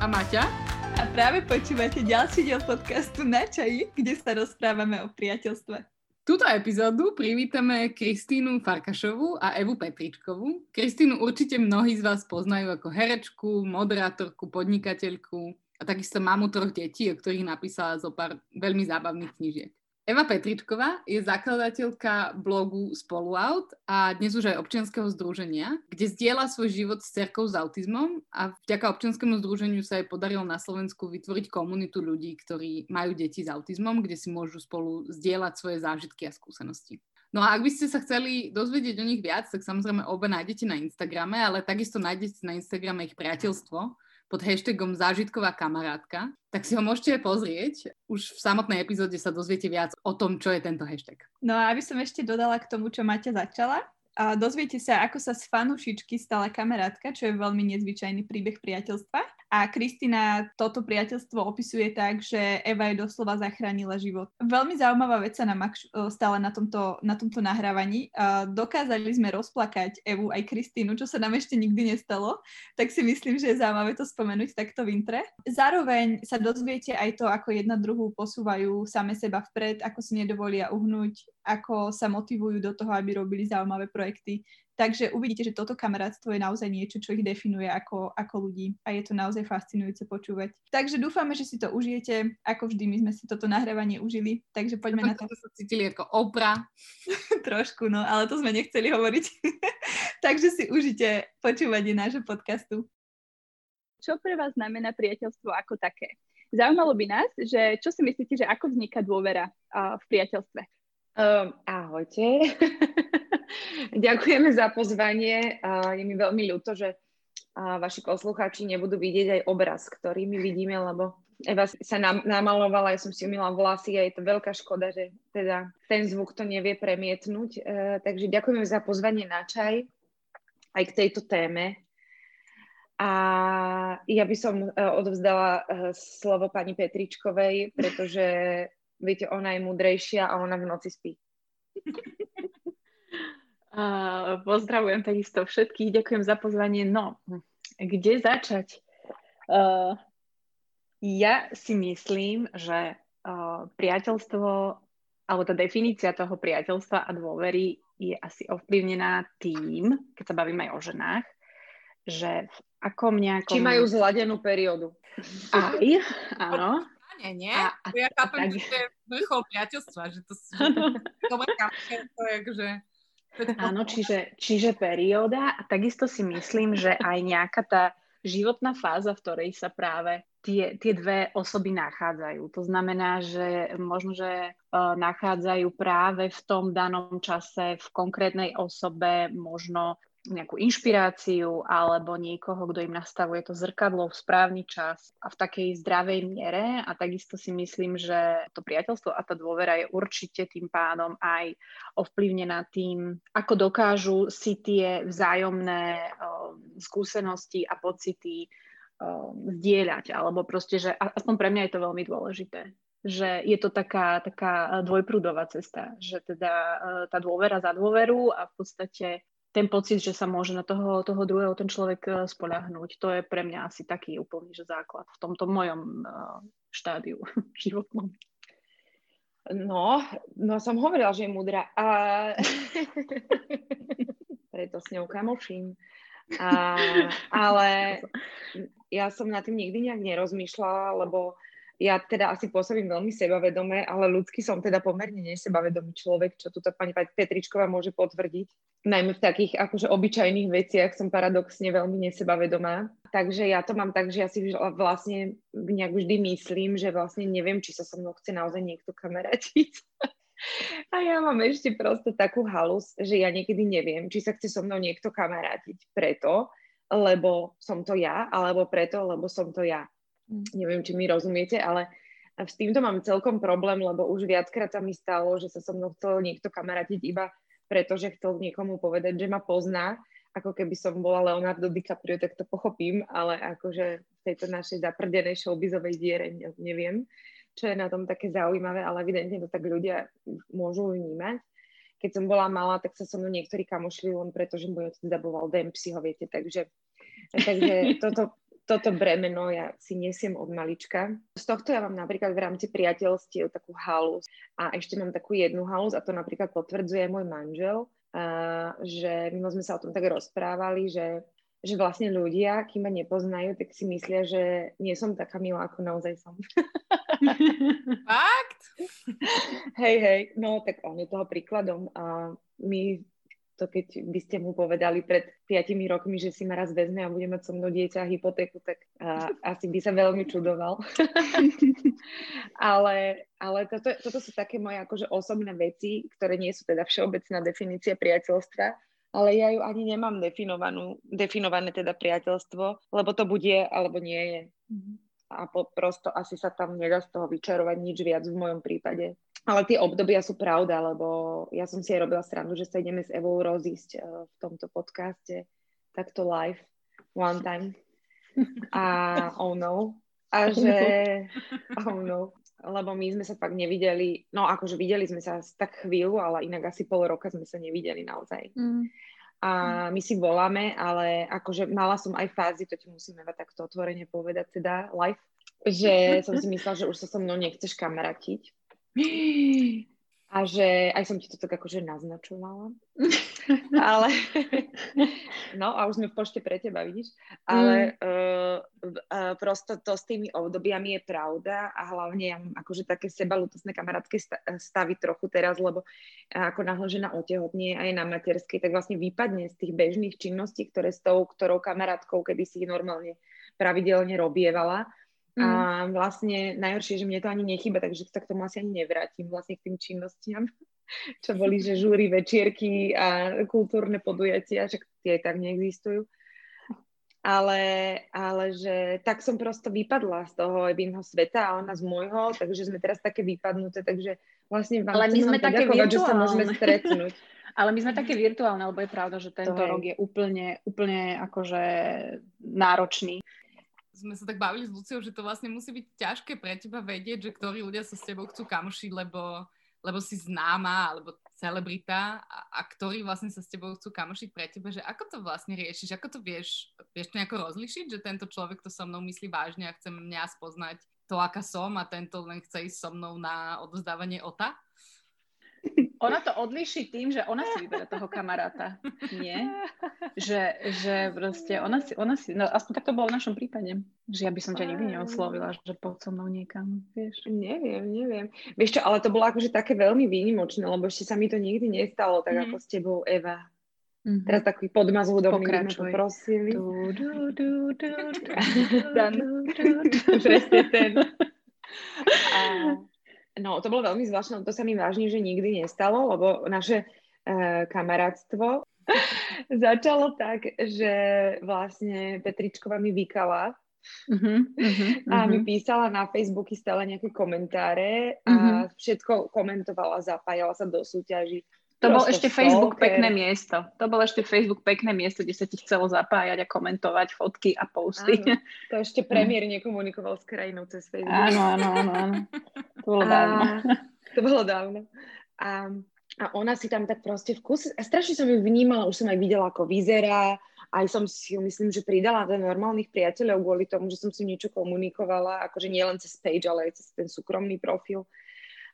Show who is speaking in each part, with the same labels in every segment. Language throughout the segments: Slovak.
Speaker 1: a Maťa.
Speaker 2: A práve počúvate ďalší diel podcastu Na čaji, kde sa rozprávame o priateľstve.
Speaker 1: Túto epizódu privítame Kristínu Farkašovú a Evu Petričkovú. Kristínu určite mnohí z vás poznajú ako herečku, moderátorku, podnikateľku a takisto mamu troch detí, o ktorých napísala zo pár veľmi zábavných knížiek. Eva Petričková je zakladateľka blogu Spoluout a dnes už aj občianského združenia, kde zdieľa svoj život s cerkou s autizmom a vďaka občianskému združeniu sa jej podarilo na Slovensku vytvoriť komunitu ľudí, ktorí majú deti s autizmom, kde si môžu spolu zdieľať svoje zážitky a skúsenosti. No a ak by ste sa chceli dozvedieť o nich viac, tak samozrejme obe nájdete na Instagrame, ale takisto nájdete na Instagrame ich priateľstvo, pod hashtagom zážitková kamarátka, tak si ho môžete pozrieť. Už v samotnej epizóde sa dozviete viac o tom, čo je tento hashtag.
Speaker 2: No a aby som ešte dodala k tomu, čo Maťa začala, a dozviete sa, ako sa z fanúšičky stala kamarátka, čo je veľmi nezvyčajný príbeh priateľstva. A Kristina toto priateľstvo opisuje tak, že Eva jej doslova zachránila život. Veľmi zaujímavá vec sa nám stala na tomto, na tomto nahrávaní. Dokázali sme rozplakať Evu aj Kristínu, čo sa nám ešte nikdy nestalo, tak si myslím, že je zaujímavé to spomenúť takto v intre. Zároveň sa dozviete aj to, ako jedna druhú posúvajú same seba vpred, ako si nedovolia uhnúť, ako sa motivujú do toho, aby robili zaujímavé projekty. Takže uvidíte, že toto kamarátstvo je naozaj niečo, čo ich definuje ako, ako ľudí a je to naozaj fascinujúce počúvať. Takže dúfame, že si to užijete. Ako vždy, my sme si toto nahrávanie užili, takže poďme na to.
Speaker 1: sa cítili ako opra.
Speaker 2: Trošku, no, ale to sme nechceli hovoriť. takže si užite počúvanie nášho podcastu. Čo pre vás znamená priateľstvo ako také? Zaujímalo by nás, že čo si myslíte, že ako vzniká dôvera uh, v priateľstve?
Speaker 3: Um, ahojte. Ďakujeme za pozvanie. Je mi veľmi ľúto, že vaši poslucháči nebudú vidieť aj obraz, ktorý my vidíme, lebo Eva sa nam, namalovala, ja som si umila vlasy a je to veľká škoda, že teda ten zvuk to nevie premietnúť. E, takže ďakujeme za pozvanie na čaj aj k tejto téme. A ja by som e, odovzdala e, slovo pani Petričkovej, pretože viete, ona je múdrejšia a ona v noci spí.
Speaker 2: Uh, pozdravujem takisto všetkých, ďakujem za pozvanie. No, kde začať? Uh, ja si myslím, že uh, priateľstvo, alebo tá definícia toho priateľstva a dôvery je asi ovplyvnená tým, keď sa bavíme aj o ženách, že v akom nejakom...
Speaker 3: Či majú zladenú periódu.
Speaker 2: Aj, áno.
Speaker 1: Nie, nie. A, a, ja chápem, tak... že to je vrchol priateľstva, že to sú dobré to je, že
Speaker 2: Áno, čiže, čiže perióda a takisto si myslím, že aj nejaká tá životná fáza, v ktorej sa práve tie, tie dve osoby nachádzajú. To znamená, že možno, že uh, nachádzajú práve v tom danom čase v konkrétnej osobe možno nejakú inšpiráciu alebo niekoho, kto im nastavuje to zrkadlo v správny čas a v takej zdravej miere. A takisto si myslím, že to priateľstvo a tá dôvera je určite tým pádom aj ovplyvnená tým, ako dokážu si tie vzájomné uh, skúsenosti a pocity uh, zdieľať. Alebo proste, že aspoň pre mňa je to veľmi dôležité že je to taká, taká dvojprúdová cesta, že teda tá dôvera za dôveru a v podstate ten pocit, že sa môže na toho, toho druhého ten človek eh, spoľahnúť. To je pre mňa asi taký úplný že základ v tomto mojom uh, štádiu životnom.
Speaker 3: No, no som hovorila, že je múdra. A... Preto s ňou kamoším. A, ale ja som na tým nikdy nejak nerozmýšľala, lebo ja teda asi pôsobím veľmi sebavedome, ale ľudský som teda pomerne nesebavedomý človek, čo tu pani Petričková môže potvrdiť najmä v takých akože obyčajných veciach som paradoxne veľmi nesebavedomá. Takže ja to mám tak, že ja si vlastne nejak vždy myslím, že vlastne neviem, či sa so mnou chce naozaj niekto kameratiť. A ja mám ešte prosto takú halus, že ja niekedy neviem, či sa chce so mnou niekto kamarátiť preto, lebo som to ja, alebo preto, lebo som to ja. Neviem, či mi rozumiete, ale s týmto mám celkom problém, lebo už viackrát sa mi stalo, že sa so mnou chcel niekto kamarátiť iba pretože chcel niekomu povedať, že ma pozná, ako keby som bola Leonardo DiCaprio, tak to pochopím, ale akože v tejto našej zaprdenej showbizovej diere neviem, čo je na tom také zaujímavé, ale evidentne to tak ľudia môžu vnímať. Keď som bola malá, tak sa so mnou niektorí kamošli len preto, že môj otec daboval Dempseyho, viete, takže, takže toto, toto bremeno ja si nesiem od malička. Z tohto ja mám napríklad v rámci priateľstiev takú halus a ešte mám takú jednu halus a to napríklad potvrdzuje môj manžel, a, že my sme sa o tom tak rozprávali, že že vlastne ľudia, kým ma nepoznajú, tak si myslia, že nie som taká milá, ako naozaj som.
Speaker 1: Fakt?
Speaker 3: Hej, hej, no tak on je toho príkladom a my to keď by ste mu povedali pred 5 rokmi, že si ma raz vezme a bude mať so mnou dieťa hypotéku, tak a, asi by sa veľmi čudoval. ale ale toto, toto sú také moje akože osobné veci, ktoré nie sú teda všeobecná definícia priateľstva, ale ja ju ani nemám definovanú, definované teda priateľstvo, lebo to bude alebo nie je. Mm-hmm. A po, prosto asi sa tam nedá z toho vyčarovať nič viac v mojom prípade. Ale tie obdobia sú pravda, lebo ja som si aj robila stranu, že sa ideme s Evou rozísť uh, v tomto podcaste takto live, one time. A oh no. A že oh no. Lebo my sme sa fakt nevideli, no akože videli sme sa tak chvíľu, ale inak asi pol roka sme sa nevideli naozaj. Mm. A my si voláme, ale akože mala som aj fázy, to ti musíme takto otvorene povedať teda live, že som si myslela, že už sa so mnou nechceš kamaratiť a že aj som ti to tak akože naznačovala. ale, no a už sme v pošte pre teba, vidíš. Ale mm. uh, uh, prosto to s tými obdobiami je pravda a hlavne ja mám akože také sebalutosné kamarátske stavy trochu teraz, lebo ako náhle žena otehotnie aj na materskej, tak vlastne vypadne z tých bežných činností, ktoré s tou, ktorou kamarátkou kedy si normálne pravidelne robievala Mm. A vlastne najhoršie, že mne to ani nechýba, takže sa k tomu asi ani nevrátim vlastne k tým činnostiam, čo boli, že žúry, večierky a kultúrne podujatia, že tie tak neexistujú. Ale, ale že tak som prosto vypadla z toho Evinho sveta a ona z môjho, takže sme teraz také vypadnuté, takže vlastne vám ale my sme také virtuálne. že sa môžeme stretnúť.
Speaker 2: Ale my sme také virtuálne, lebo je pravda, že tento to rok je úplne, úplne akože náročný
Speaker 1: sme sa tak bavili s Luciou, že to vlastne musí byť ťažké pre teba vedieť, že ktorí ľudia sa s tebou chcú kamošiť, lebo, lebo si známa alebo celebrita a, a ktorí vlastne sa s tebou chcú kamošiť pre teba, že ako to vlastne riešiš, ako to vieš, vieš to nejako rozlišiť, že tento človek to so mnou myslí vážne a chce mňa spoznať to, aká som a tento len chce ísť so mnou na odozdávanie OTA?
Speaker 2: Ona to odliší tým, že ona si vyberá toho kamaráta. Nie? Že, že proste ona si, ona si, no aspoň tak to bolo v našom prípade. Že ja by som ťa nikdy neoslovila, že poď so mnou niekam, vieš.
Speaker 3: Neviem, neviem. Vieš čo, ale to bolo akože také veľmi výnimočné, lebo ešte sa mi to nikdy nestalo, tak mm. ako s tebou Eva. Mm-hmm. Teraz taký podmaz hudobný by sme poprosili. Presne ten. No, to bolo veľmi zvláštne, to sa mi vážne, že nikdy nestalo, lebo naše uh, kamarátstvo začalo tak, že vlastne Petričková mi vykala uh-huh, uh-huh, a mi mhm. písala na Facebooky stále nejaké komentáre a uh-huh. všetko komentovala, zapájala sa do súťaží.
Speaker 2: To bol ešte Facebook stalker. pekné miesto. To bol ešte Facebook pekné miesto, kde sa ti chcelo zapájať a komentovať fotky a posty.
Speaker 3: Áno, to ešte premiér nekomunikoval s krajinou cez Facebook.
Speaker 2: Áno, áno, áno. áno. To bolo a, dávno.
Speaker 3: To bolo dávno. A, a ona si tam tak proste v kuse, a strašne som ju vnímala, už som aj videla, ako vyzerá, aj som si ju myslím, že pridala do normálnych priateľov kvôli tomu, že som si niečo komunikovala, akože nie len cez page, ale aj cez ten súkromný profil.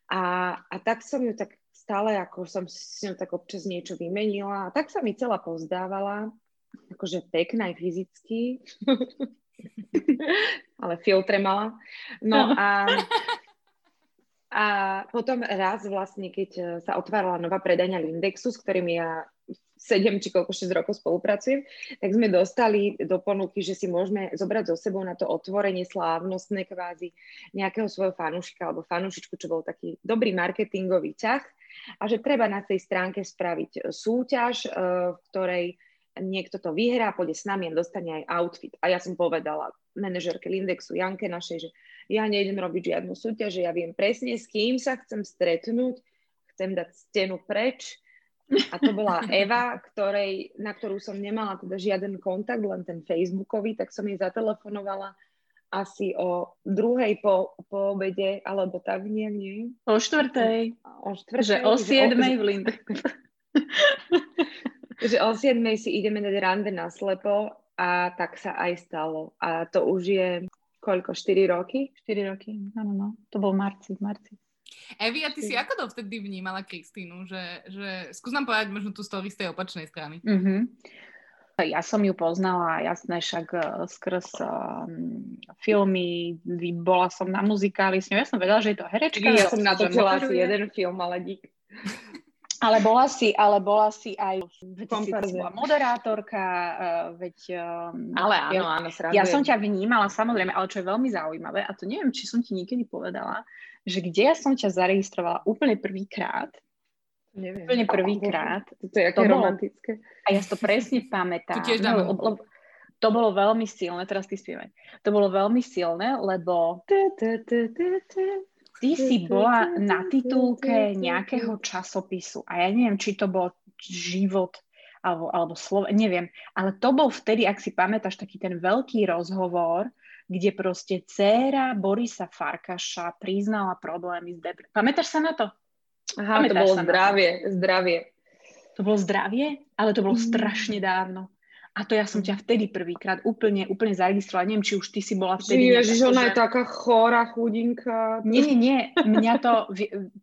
Speaker 3: A, a tak som ju tak stále, ako som si tak občas niečo vymenila. A tak sa mi celá pozdávala, akože pekná aj fyzicky, ale filtre mala. No a, a potom raz vlastne, keď sa otvárala nová predania Lindexu, s ktorým ja 7 či koľko 6 rokov spolupracujem, tak sme dostali do ponuky, že si môžeme zobrať so sebou na to otvorenie slávnostné kvázi nejakého svojho fanúšika alebo fanúšičku, čo bol taký dobrý marketingový ťah a že treba na tej stránke spraviť e, súťaž, e, v ktorej niekto to vyhrá, pôjde s nami a dostane aj outfit. A ja som povedala manažerke Lindexu Janke našej, že ja nejdem robiť žiadnu súťaž, že ja viem presne, s kým sa chcem stretnúť, chcem dať stenu preč. A to bola Eva, ktorej, na ktorú som nemala teda žiaden kontakt, len ten facebookový, tak som jej zatelefonovala asi o druhej po, po obede, alebo tak nejak, nie?
Speaker 2: O štvrtej. O štvrtej. Že o siedmej v Linde.
Speaker 3: že o siedmej si ideme dať rande na slepo a tak sa aj stalo. A to už je koľko, 4 roky?
Speaker 2: 4 roky, áno, no. To bol marci, v marci.
Speaker 1: Evi, a ty si ako to vtedy vnímala Kristínu? Že, že... Skús nám povedať možno tú story z tej opačnej strany.
Speaker 2: Mm-hmm. Ja som ju poznala, jasné, však uh, skrz um, filmy, bola som na muzikáli s ňou, ja som vedela, že je to herečka.
Speaker 3: Ja som natočila asi jeden film, ale dík.
Speaker 2: Ale bola si, ale bola si aj si bola moderátorka, uh, veď...
Speaker 3: Ale áno,
Speaker 2: ja,
Speaker 3: áno,
Speaker 2: Ja som ťa vnímala, samozrejme, ale čo je veľmi zaujímavé, a to neviem, či som ti niekedy povedala, že kde ja som ťa zaregistrovala úplne prvýkrát,
Speaker 3: Neviem.
Speaker 2: Úplne prvýkrát.
Speaker 3: To je aké to romantické.
Speaker 2: Bolo, a ja to presne pamätám. To, tiež no, lebo, to bolo veľmi silné, teraz ty spievaj. To bolo veľmi silné, lebo ty si bola na titulke nejakého časopisu a ja neviem, či to bol život alebo, alebo slovo, neviem, ale to bol vtedy, ak si pamätáš, taký ten veľký rozhovor, kde proste dcéra Borisa Farkaša priznala problémy s depresiou. Pamätáš sa na to?
Speaker 3: Aha, Pamätáš to bolo zdravie, zdravie.
Speaker 2: To bolo zdravie, ale to bolo mm. strašne dávno. A to ja som ťa vtedy prvýkrát úplne, úplne zaregistrovala. Neviem, či už ty si bola vtedy...
Speaker 3: Ježiš, ona že... je taká chorá chudinka.
Speaker 2: Nie, nie, nie. Mňa to...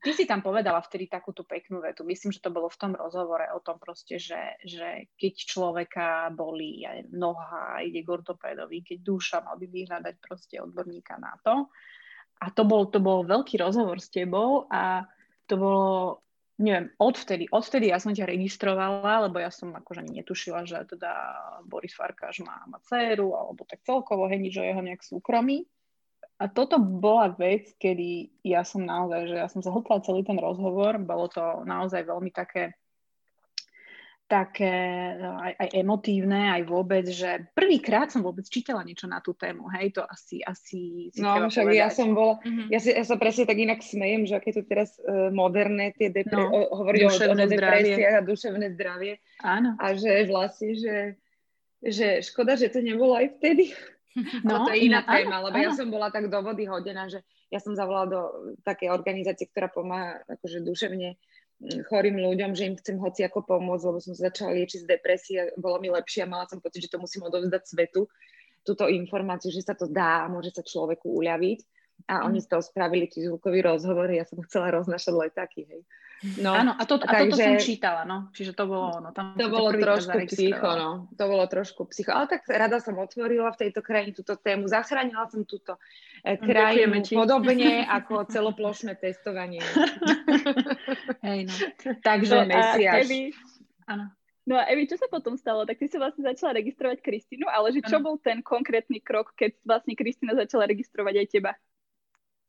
Speaker 2: Ty si tam povedala vtedy takú tú peknú vetu. Myslím, že to bolo v tom rozhovore o tom proste, že, že keď človeka bolí aj noha, ide k ortopédovi, keď duša, mal by vyhľadať proste odborníka na to. A to bol, to bol veľký rozhovor s tebou a to bolo, neviem, odvtedy, odvtedy ja som ťa registrovala, lebo ja som akože ani netušila, že teda Boris Farkáš má, má dceru, alebo tak celkovo, hej, o jeho nejak súkromí. A toto bola vec, kedy ja som naozaj, že ja som zahotla celý ten rozhovor, bolo to naozaj veľmi také také no, aj, aj emotívne, aj vôbec, že prvýkrát som vôbec čítala niečo na tú tému, hej, to asi, asi
Speaker 3: si No, však povedať. ja som bola, mm-hmm. ja, si, ja sa presne tak inak smejem, že aké tu teraz uh, moderné tie depre, no, o, hovorí o, o depresiách a duševné zdravie.
Speaker 2: Áno.
Speaker 3: A že vlastne, že, že škoda, že to nebolo aj vtedy. No, to je iná áno, téma, lebo áno. ja som bola tak do vody hodená, že ja som zavolala do takej organizácie, ktorá pomáha akože duševne chorým ľuďom, že im chcem hoci ako pomôcť, lebo som začala liečiť z depresie, bolo mi lepšie a mala som pocit, že to musím odovzdať svetu, túto informáciu, že sa to dá a môže sa človeku uľaviť. A oni z toho spravili tí zvukový rozhovor, ja som chcela roznašať letáky, hej.
Speaker 2: No, Áno, a, to, a takže, toto som čítala, no. Čiže to bolo, no, tam
Speaker 3: to bolo trošku psycho, no. To bolo trošku psycho. Ale tak rada som otvorila v tejto krajine túto tému. Zachránila som túto eh, krajinu podobne ako celoplošné testovanie.
Speaker 2: Hej, no.
Speaker 3: Takže no, Mesiaš.
Speaker 4: Áno. No a Evi, čo sa potom stalo? Tak ty si vlastne začala registrovať Kristínu, ale že čo bol ten konkrétny krok, keď vlastne Kristína začala registrovať aj teba?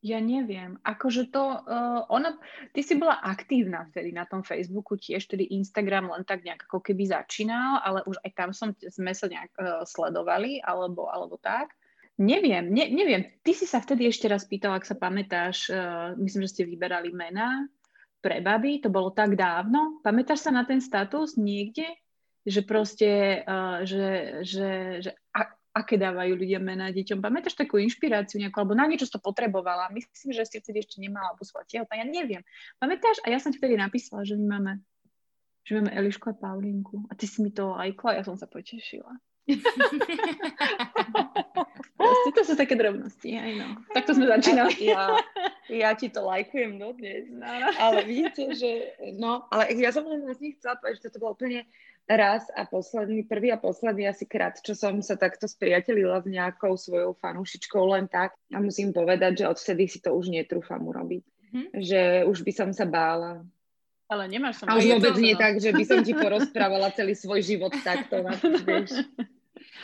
Speaker 2: Ja neviem. Akože to, uh, ona, ty si bola aktívna vtedy na tom Facebooku tiež, tedy Instagram len tak nejak ako keby začínal, ale už aj tam som, sme sa nejak uh, sledovali, alebo, alebo tak. Neviem, ne, neviem. Ty si sa vtedy ešte raz pýtala, ak sa pamätáš, uh, myslím, že ste vyberali mená pre baby, to bolo tak dávno. Pamätáš sa na ten status niekde? Že proste, uh, že, že, že aké dávajú ľudia mená deťom. Pamätáš takú inšpiráciu nejakú, alebo na niečo to potrebovala? Myslím, že si vtedy ešte nemala, alebo svoja tehotná, ja neviem. Pamätáš? A ja som vtedy napísala, že my máme, že máme Elišku a Paulinku. A ty si mi to lajkla, ja som sa potešila. Proste to sú také drobnosti, aj no. Takto sme začínali.
Speaker 3: Ja, ja ti to lajkujem dodnes. No, no. Ale vidíte, že no, ale ja som len vlastne chcela povedať, že to bolo úplne raz a posledný, prvý a posledný asi krát, čo som sa takto spriatelila s nejakou svojou fanúšičkou len tak. A musím povedať, že odvtedy si to už netrúfam urobiť. Hm? Že už by som sa bála.
Speaker 2: Ale nemáš som...
Speaker 3: A už vôbec nie tak, že by som ti porozprávala celý svoj život takto. Na to, vieš.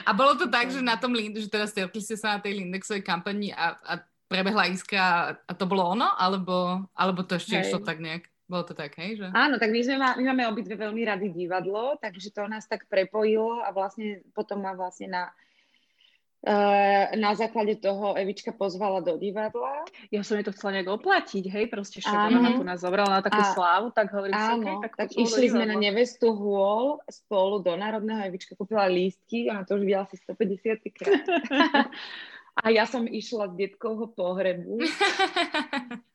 Speaker 1: A bolo to tak, že na tom Lindu, že teraz stretli ste sa na tej Lindexovej kampani a, a prebehla iskra a to bolo ono? Alebo, alebo to ešte išlo tak nejak? Bolo to tak, hej? Že...
Speaker 3: Áno, tak my, sme, my máme obidve veľmi rady divadlo, takže to nás tak prepojilo a vlastne potom ma vlastne na, uh, na základe toho Evička pozvala do divadla.
Speaker 2: Ja som jej to chcela nejak oplatiť, hej, proste však ona tu nás zobrala na takú a, slávu, tak hovorím
Speaker 3: áno, si, okay, tak, tak išli sme na nevestu hôl spolu do Národného, Evička kúpila lístky, ona to už videla asi 150 krát. a ja som išla z detkovho pohrebu.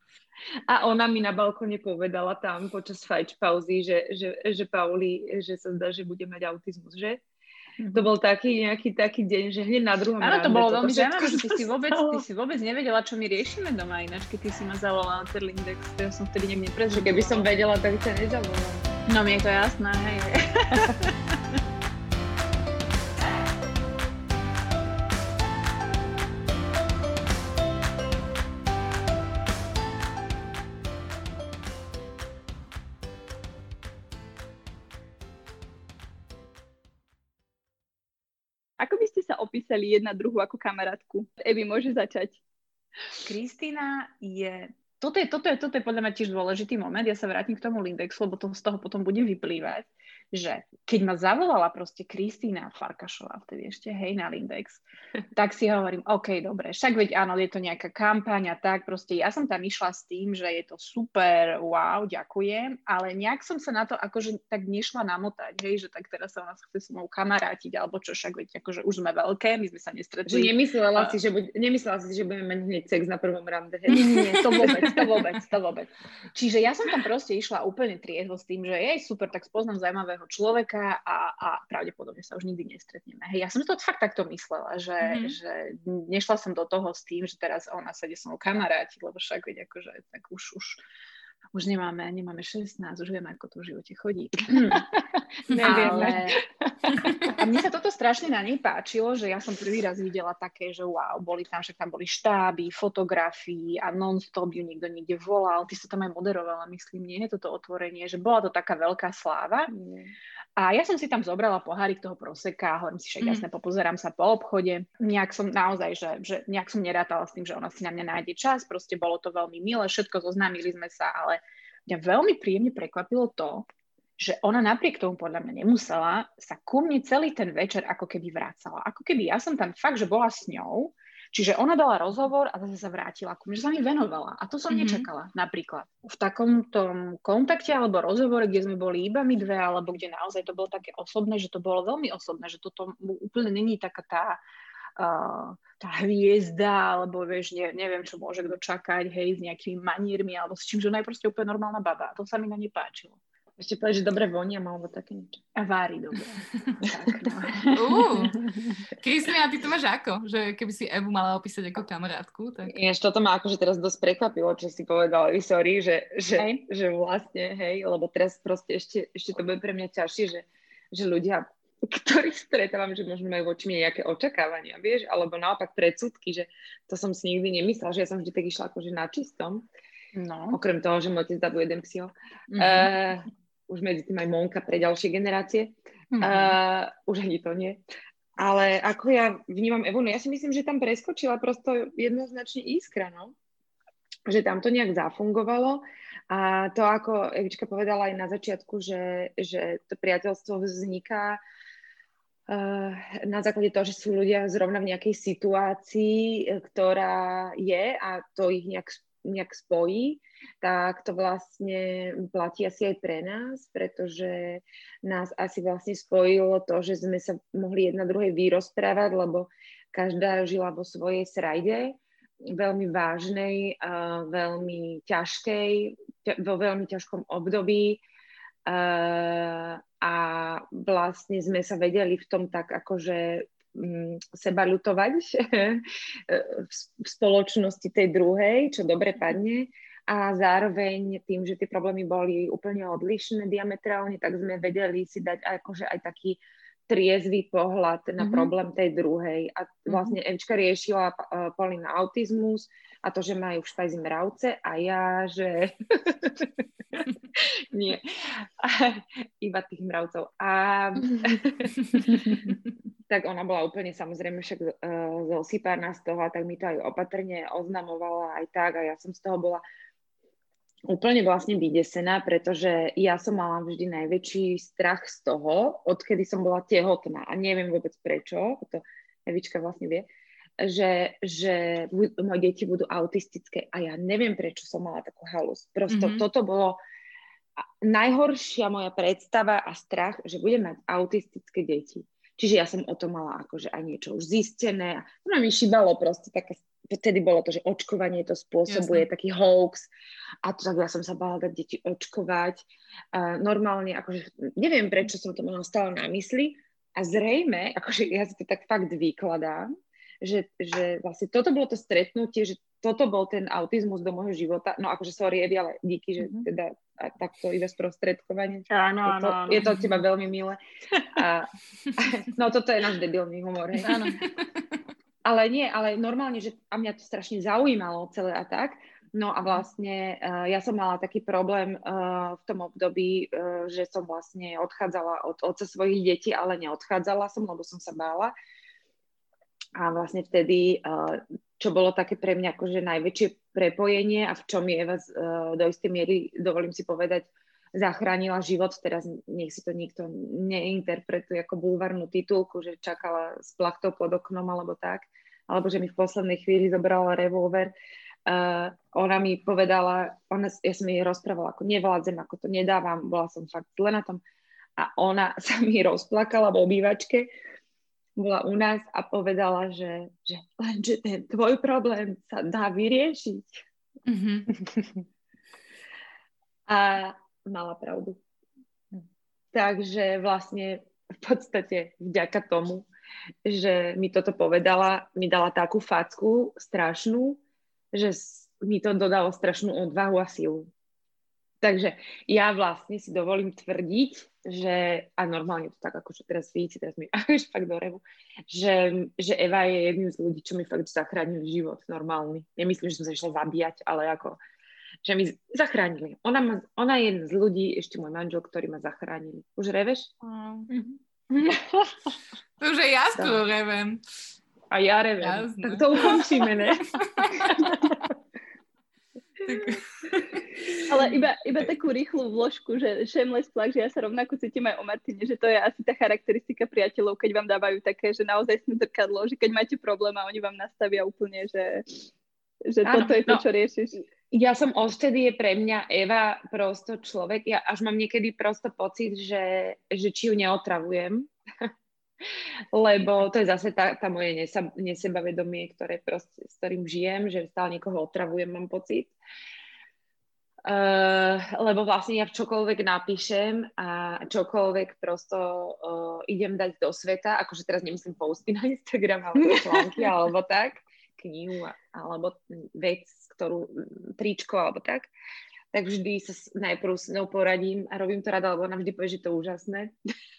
Speaker 3: A ona mi na balkone povedala tam počas fajč pauzy, že, že, že Pauli, že sa zdá, že bude mať autizmus, že? to bol taký nejaký taký deň, že hneď na druhom
Speaker 2: Áno, to bolo veľmi zaujímavé, že ty si, vôbec, ty si vôbec nevedela, čo my riešime doma ináč, keď ty si ma zavolala na Terlindex, to ja som vtedy niekde neprezvedela.
Speaker 3: Keby som vedela, tak ťa nezavolala.
Speaker 2: No mne je to jasné, hej.
Speaker 4: opísali jedna druhú ako kamarátku. Evi, môže začať.
Speaker 2: Kristýna je toto je, toto, je, toto je podľa mňa tiež dôležitý moment. Ja sa vrátim k tomu Lindexu, lebo to z toho potom bude vyplývať že keď ma zavolala proste Kristýna Farkašová, vtedy ešte hej na Lindex, tak si hovorím, OK, dobre, však veď áno, je to nejaká kampaň a tak, proste ja som tam išla s tým, že je to super, wow, ďakujem, ale nejak som sa na to akože tak nešla namotať, hej, že tak teraz sa ona chce s mnou kamarátiť, alebo čo, však veď akože už sme veľké, my sme sa nestretli.
Speaker 3: Že nemyslela, a... si, že buď, nemyslela si, že budeme mať hneď sex na prvom rande.
Speaker 2: Nie, nie, nie, to vôbec, to vôbec, to vôbec. Čiže ja som tam proste išla úplne triezvo s tým, že jej super, tak spoznám zaujímavé nového človeka a, a pravdepodobne sa už nikdy nestretneme. Hej, ja som to fakt takto myslela, že, mm-hmm. že nešla som do toho s tým, že teraz ona sa ide so mnou kamaráti, lebo však veď akože tak už, už už nemáme, nemáme 16, už vieme, ako to v živote chodí.
Speaker 4: Nevieme.
Speaker 2: A mne sa toto strašne na nej páčilo, že ja som prvý raz videla také, že wow, boli tam, však tam boli štáby, fotografii a non-stop ju niekto niekde volal. Ty sa tam aj moderovala, myslím, nie je toto otvorenie, že bola to taká veľká sláva. Nie. A ja som si tam zobrala pohárik toho proseka, hovorím si, však mm. jasne, popozerám sa po obchode. Nejak som naozaj, že, že nejak som nerátala s tým, že ona si na mňa nájde čas, proste bolo to veľmi milé, všetko zoznámili sme sa, ale mňa veľmi príjemne prekvapilo to, že ona napriek tomu podľa mňa nemusela sa ku mne celý ten večer ako keby vracala. Ako keby ja som tam fakt, že bola s ňou Čiže ona dala rozhovor a zase sa vrátila ku mne, že sa mi venovala. A to som mm-hmm. nečakala napríklad. V takom tom kontakte alebo rozhovore, kde sme boli iba my dve, alebo kde naozaj to bolo také osobné, že to bolo veľmi osobné, že toto úplne není taká tá, uh, tá hviezda, alebo vieš, ne, neviem, čo môže kto čakať, hej, s nejakými maniermi, alebo s čím, že ona je proste úplne normálna baba. A to sa mi na nej páčilo.
Speaker 3: Ešte povedať, že dobre vonia, alebo také niečo.
Speaker 2: A vári dobre. tak, no.
Speaker 1: uh, Kristina, ty to máš ako? Že keby si Evu mala opísať ako kamarátku? Tak...
Speaker 3: Ináč toto ma akože teraz dosť prekvapilo, čo si povedala, sorry, že, že, že vlastne, hej, lebo teraz proste ešte, ešte to bude pre mňa ťažšie, že, že ľudia, ktorých stretávam, že možno majú voči mne nejaké očakávania, vieš, alebo naopak predsudky, že to som si nikdy nemyslela, že ja som vždy tak išla akože na čistom. No. Okrem toho, že môj otec dabuje jeden psio. Mm-hmm. Uh, už medzi tým aj Monka pre ďalšie generácie. Mm-hmm. Uh, už ani to nie. Ale ako ja vnímam Evu, no ja si myslím, že tam preskočila prosto jednoznačne iskra, no. Že tam to nejak zafungovalo. A to, ako Evička povedala aj na začiatku, že, že to priateľstvo vzniká uh, na základe toho, že sú ľudia zrovna v nejakej situácii, ktorá je a to ich nejak nejak spojí, tak to vlastne platí asi aj pre nás, pretože nás asi vlastne spojilo to, že sme sa mohli jedna druhej vyrozprávať, lebo každá žila vo svojej srajde, veľmi vážnej, uh, veľmi ťažkej, ťa, vo veľmi ťažkom období. A vlastne sme sa vedeli v tom tak akože seba ľutovať v spoločnosti tej druhej, čo dobre padne. A zároveň tým, že tie problémy boli úplne odlišné diametrálne, tak sme vedeli si dať akože aj taký triezvy pohľad na mm-hmm. problém tej druhej. A mhm. vlastne mm-hmm. Evčka riešila uh, Paulina autizmus a to, že majú v špajzi mravce a ja, že nie, iba tých mravcov. A tak ona bola úplne samozrejme však uh, zosypárna z toho a tak mi to aj opatrne oznamovala aj tak a ja som z toho bola úplne vlastne vydesená, pretože ja som mala vždy najväčší strach z toho, odkedy som bola tehotná a neviem vôbec prečo, to Evička vlastne vie, že, že moje deti budú autistické a ja neviem, prečo som mala takú halus. Prosto mm-hmm. toto bolo najhoršia moja predstava a strach, že budem mať autistické deti. Čiže ja som o tom mala akože aj niečo už zistené. To mi šibalo proste také, vtedy bolo to, že očkovanie to spôsobuje, Jasne. taký hoax. A to tak ja som sa bala dať deti očkovať. Uh, normálne, akože neviem, prečo som to mala stále na mysli, a zrejme, akože ja si to tak fakt vykladám, že, že vlastne toto bolo to stretnutie, že toto bol ten autizmus do môjho života. No akože sorry, Evi, ale díky, že mm-hmm. teda a takto iba sprostredkovanie.
Speaker 2: Áno,
Speaker 3: je to,
Speaker 2: áno,
Speaker 3: Je to od teba veľmi milé. A, no toto je náš debilný humor.
Speaker 2: Áno.
Speaker 3: Ale nie, ale normálne, že a mňa to strašne zaujímalo celé a tak. No a vlastne uh, ja som mala taký problém uh, v tom období, uh, že som vlastne odchádzala od otca svojich detí, ale neodchádzala som, lebo som sa bála. A vlastne vtedy čo bolo také pre mňa akože najväčšie prepojenie a v čom je uh, do istej miery, dovolím si povedať, zachránila život. Teraz nech si to nikto neinterpretuje ako bulvarnú titulku, že čakala s plachtou pod oknom alebo tak, alebo že mi v poslednej chvíli zobrala revolver. Uh, ona mi povedala, ona, ja som jej rozprávala, ako nevládzem, ako to nedávam, bola som fakt zle na tom. A ona sa mi rozplakala v obývačke bola u nás a povedala, že, že lenže ten tvoj problém sa dá vyriešiť. Mm-hmm. a mala pravdu. Takže vlastne v podstate vďaka tomu, že mi toto povedala, mi dala takú facku strašnú, že mi to dodalo strašnú odvahu a silu. Takže ja vlastne si dovolím tvrdiť, že, a normálne to tak akože teraz vidíte, teraz mi až fakt do revu, že, že Eva je jedným z ľudí, čo mi fakt zachránili život normálny. Nemyslím, že som sa išla zabíjať, ale ako, že mi zachránili. Ona, ma, ona je jeden z ľudí, ešte môj manžel, ktorý ma zachránili. Už reveš? Mm.
Speaker 1: to už aj ja spolu revem.
Speaker 3: A ja revem. Jasne. Tak to ukončíme, ne?
Speaker 4: tak... Ale iba, iba takú rýchlu vložku, že shameless plug, že ja sa rovnako cítim aj o Martine, že to je asi tá charakteristika priateľov, keď vám dávajú také, že naozaj sme zrkadlo, že keď máte problém a oni vám nastavia úplne, že, že ano, toto je to, no, čo riešiš.
Speaker 3: Ja som odtedy je pre mňa Eva prosto človek, ja až mám niekedy prosto pocit, že, že či ju neotravujem, lebo to je zase tá, tá moje nesebavedomie, ktoré proste, s ktorým žijem, že stále niekoho otravujem, mám pocit. Uh, lebo vlastne ja čokoľvek napíšem a čokoľvek prosto uh, idem dať do sveta, akože teraz nemyslím posty na Instagram alebo články alebo tak, knihu alebo vec, ktorú, tričko alebo tak, tak vždy sa najprv s ňou poradím a robím to rada, lebo ona vždy povie, že to je úžasné.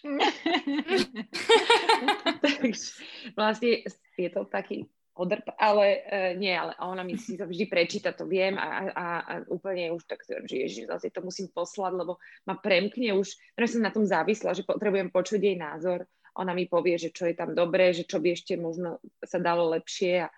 Speaker 3: Takže vlastne je to taký odrp, ale uh, nie, ale ona mi si to vždy prečíta, to viem a, a, a úplne už tak že ježiš, zase to musím poslať, lebo ma premkne už, ja som na tom závisla, že potrebujem počuť jej názor, ona mi povie, že čo je tam dobré, že čo by ešte možno sa dalo lepšie a,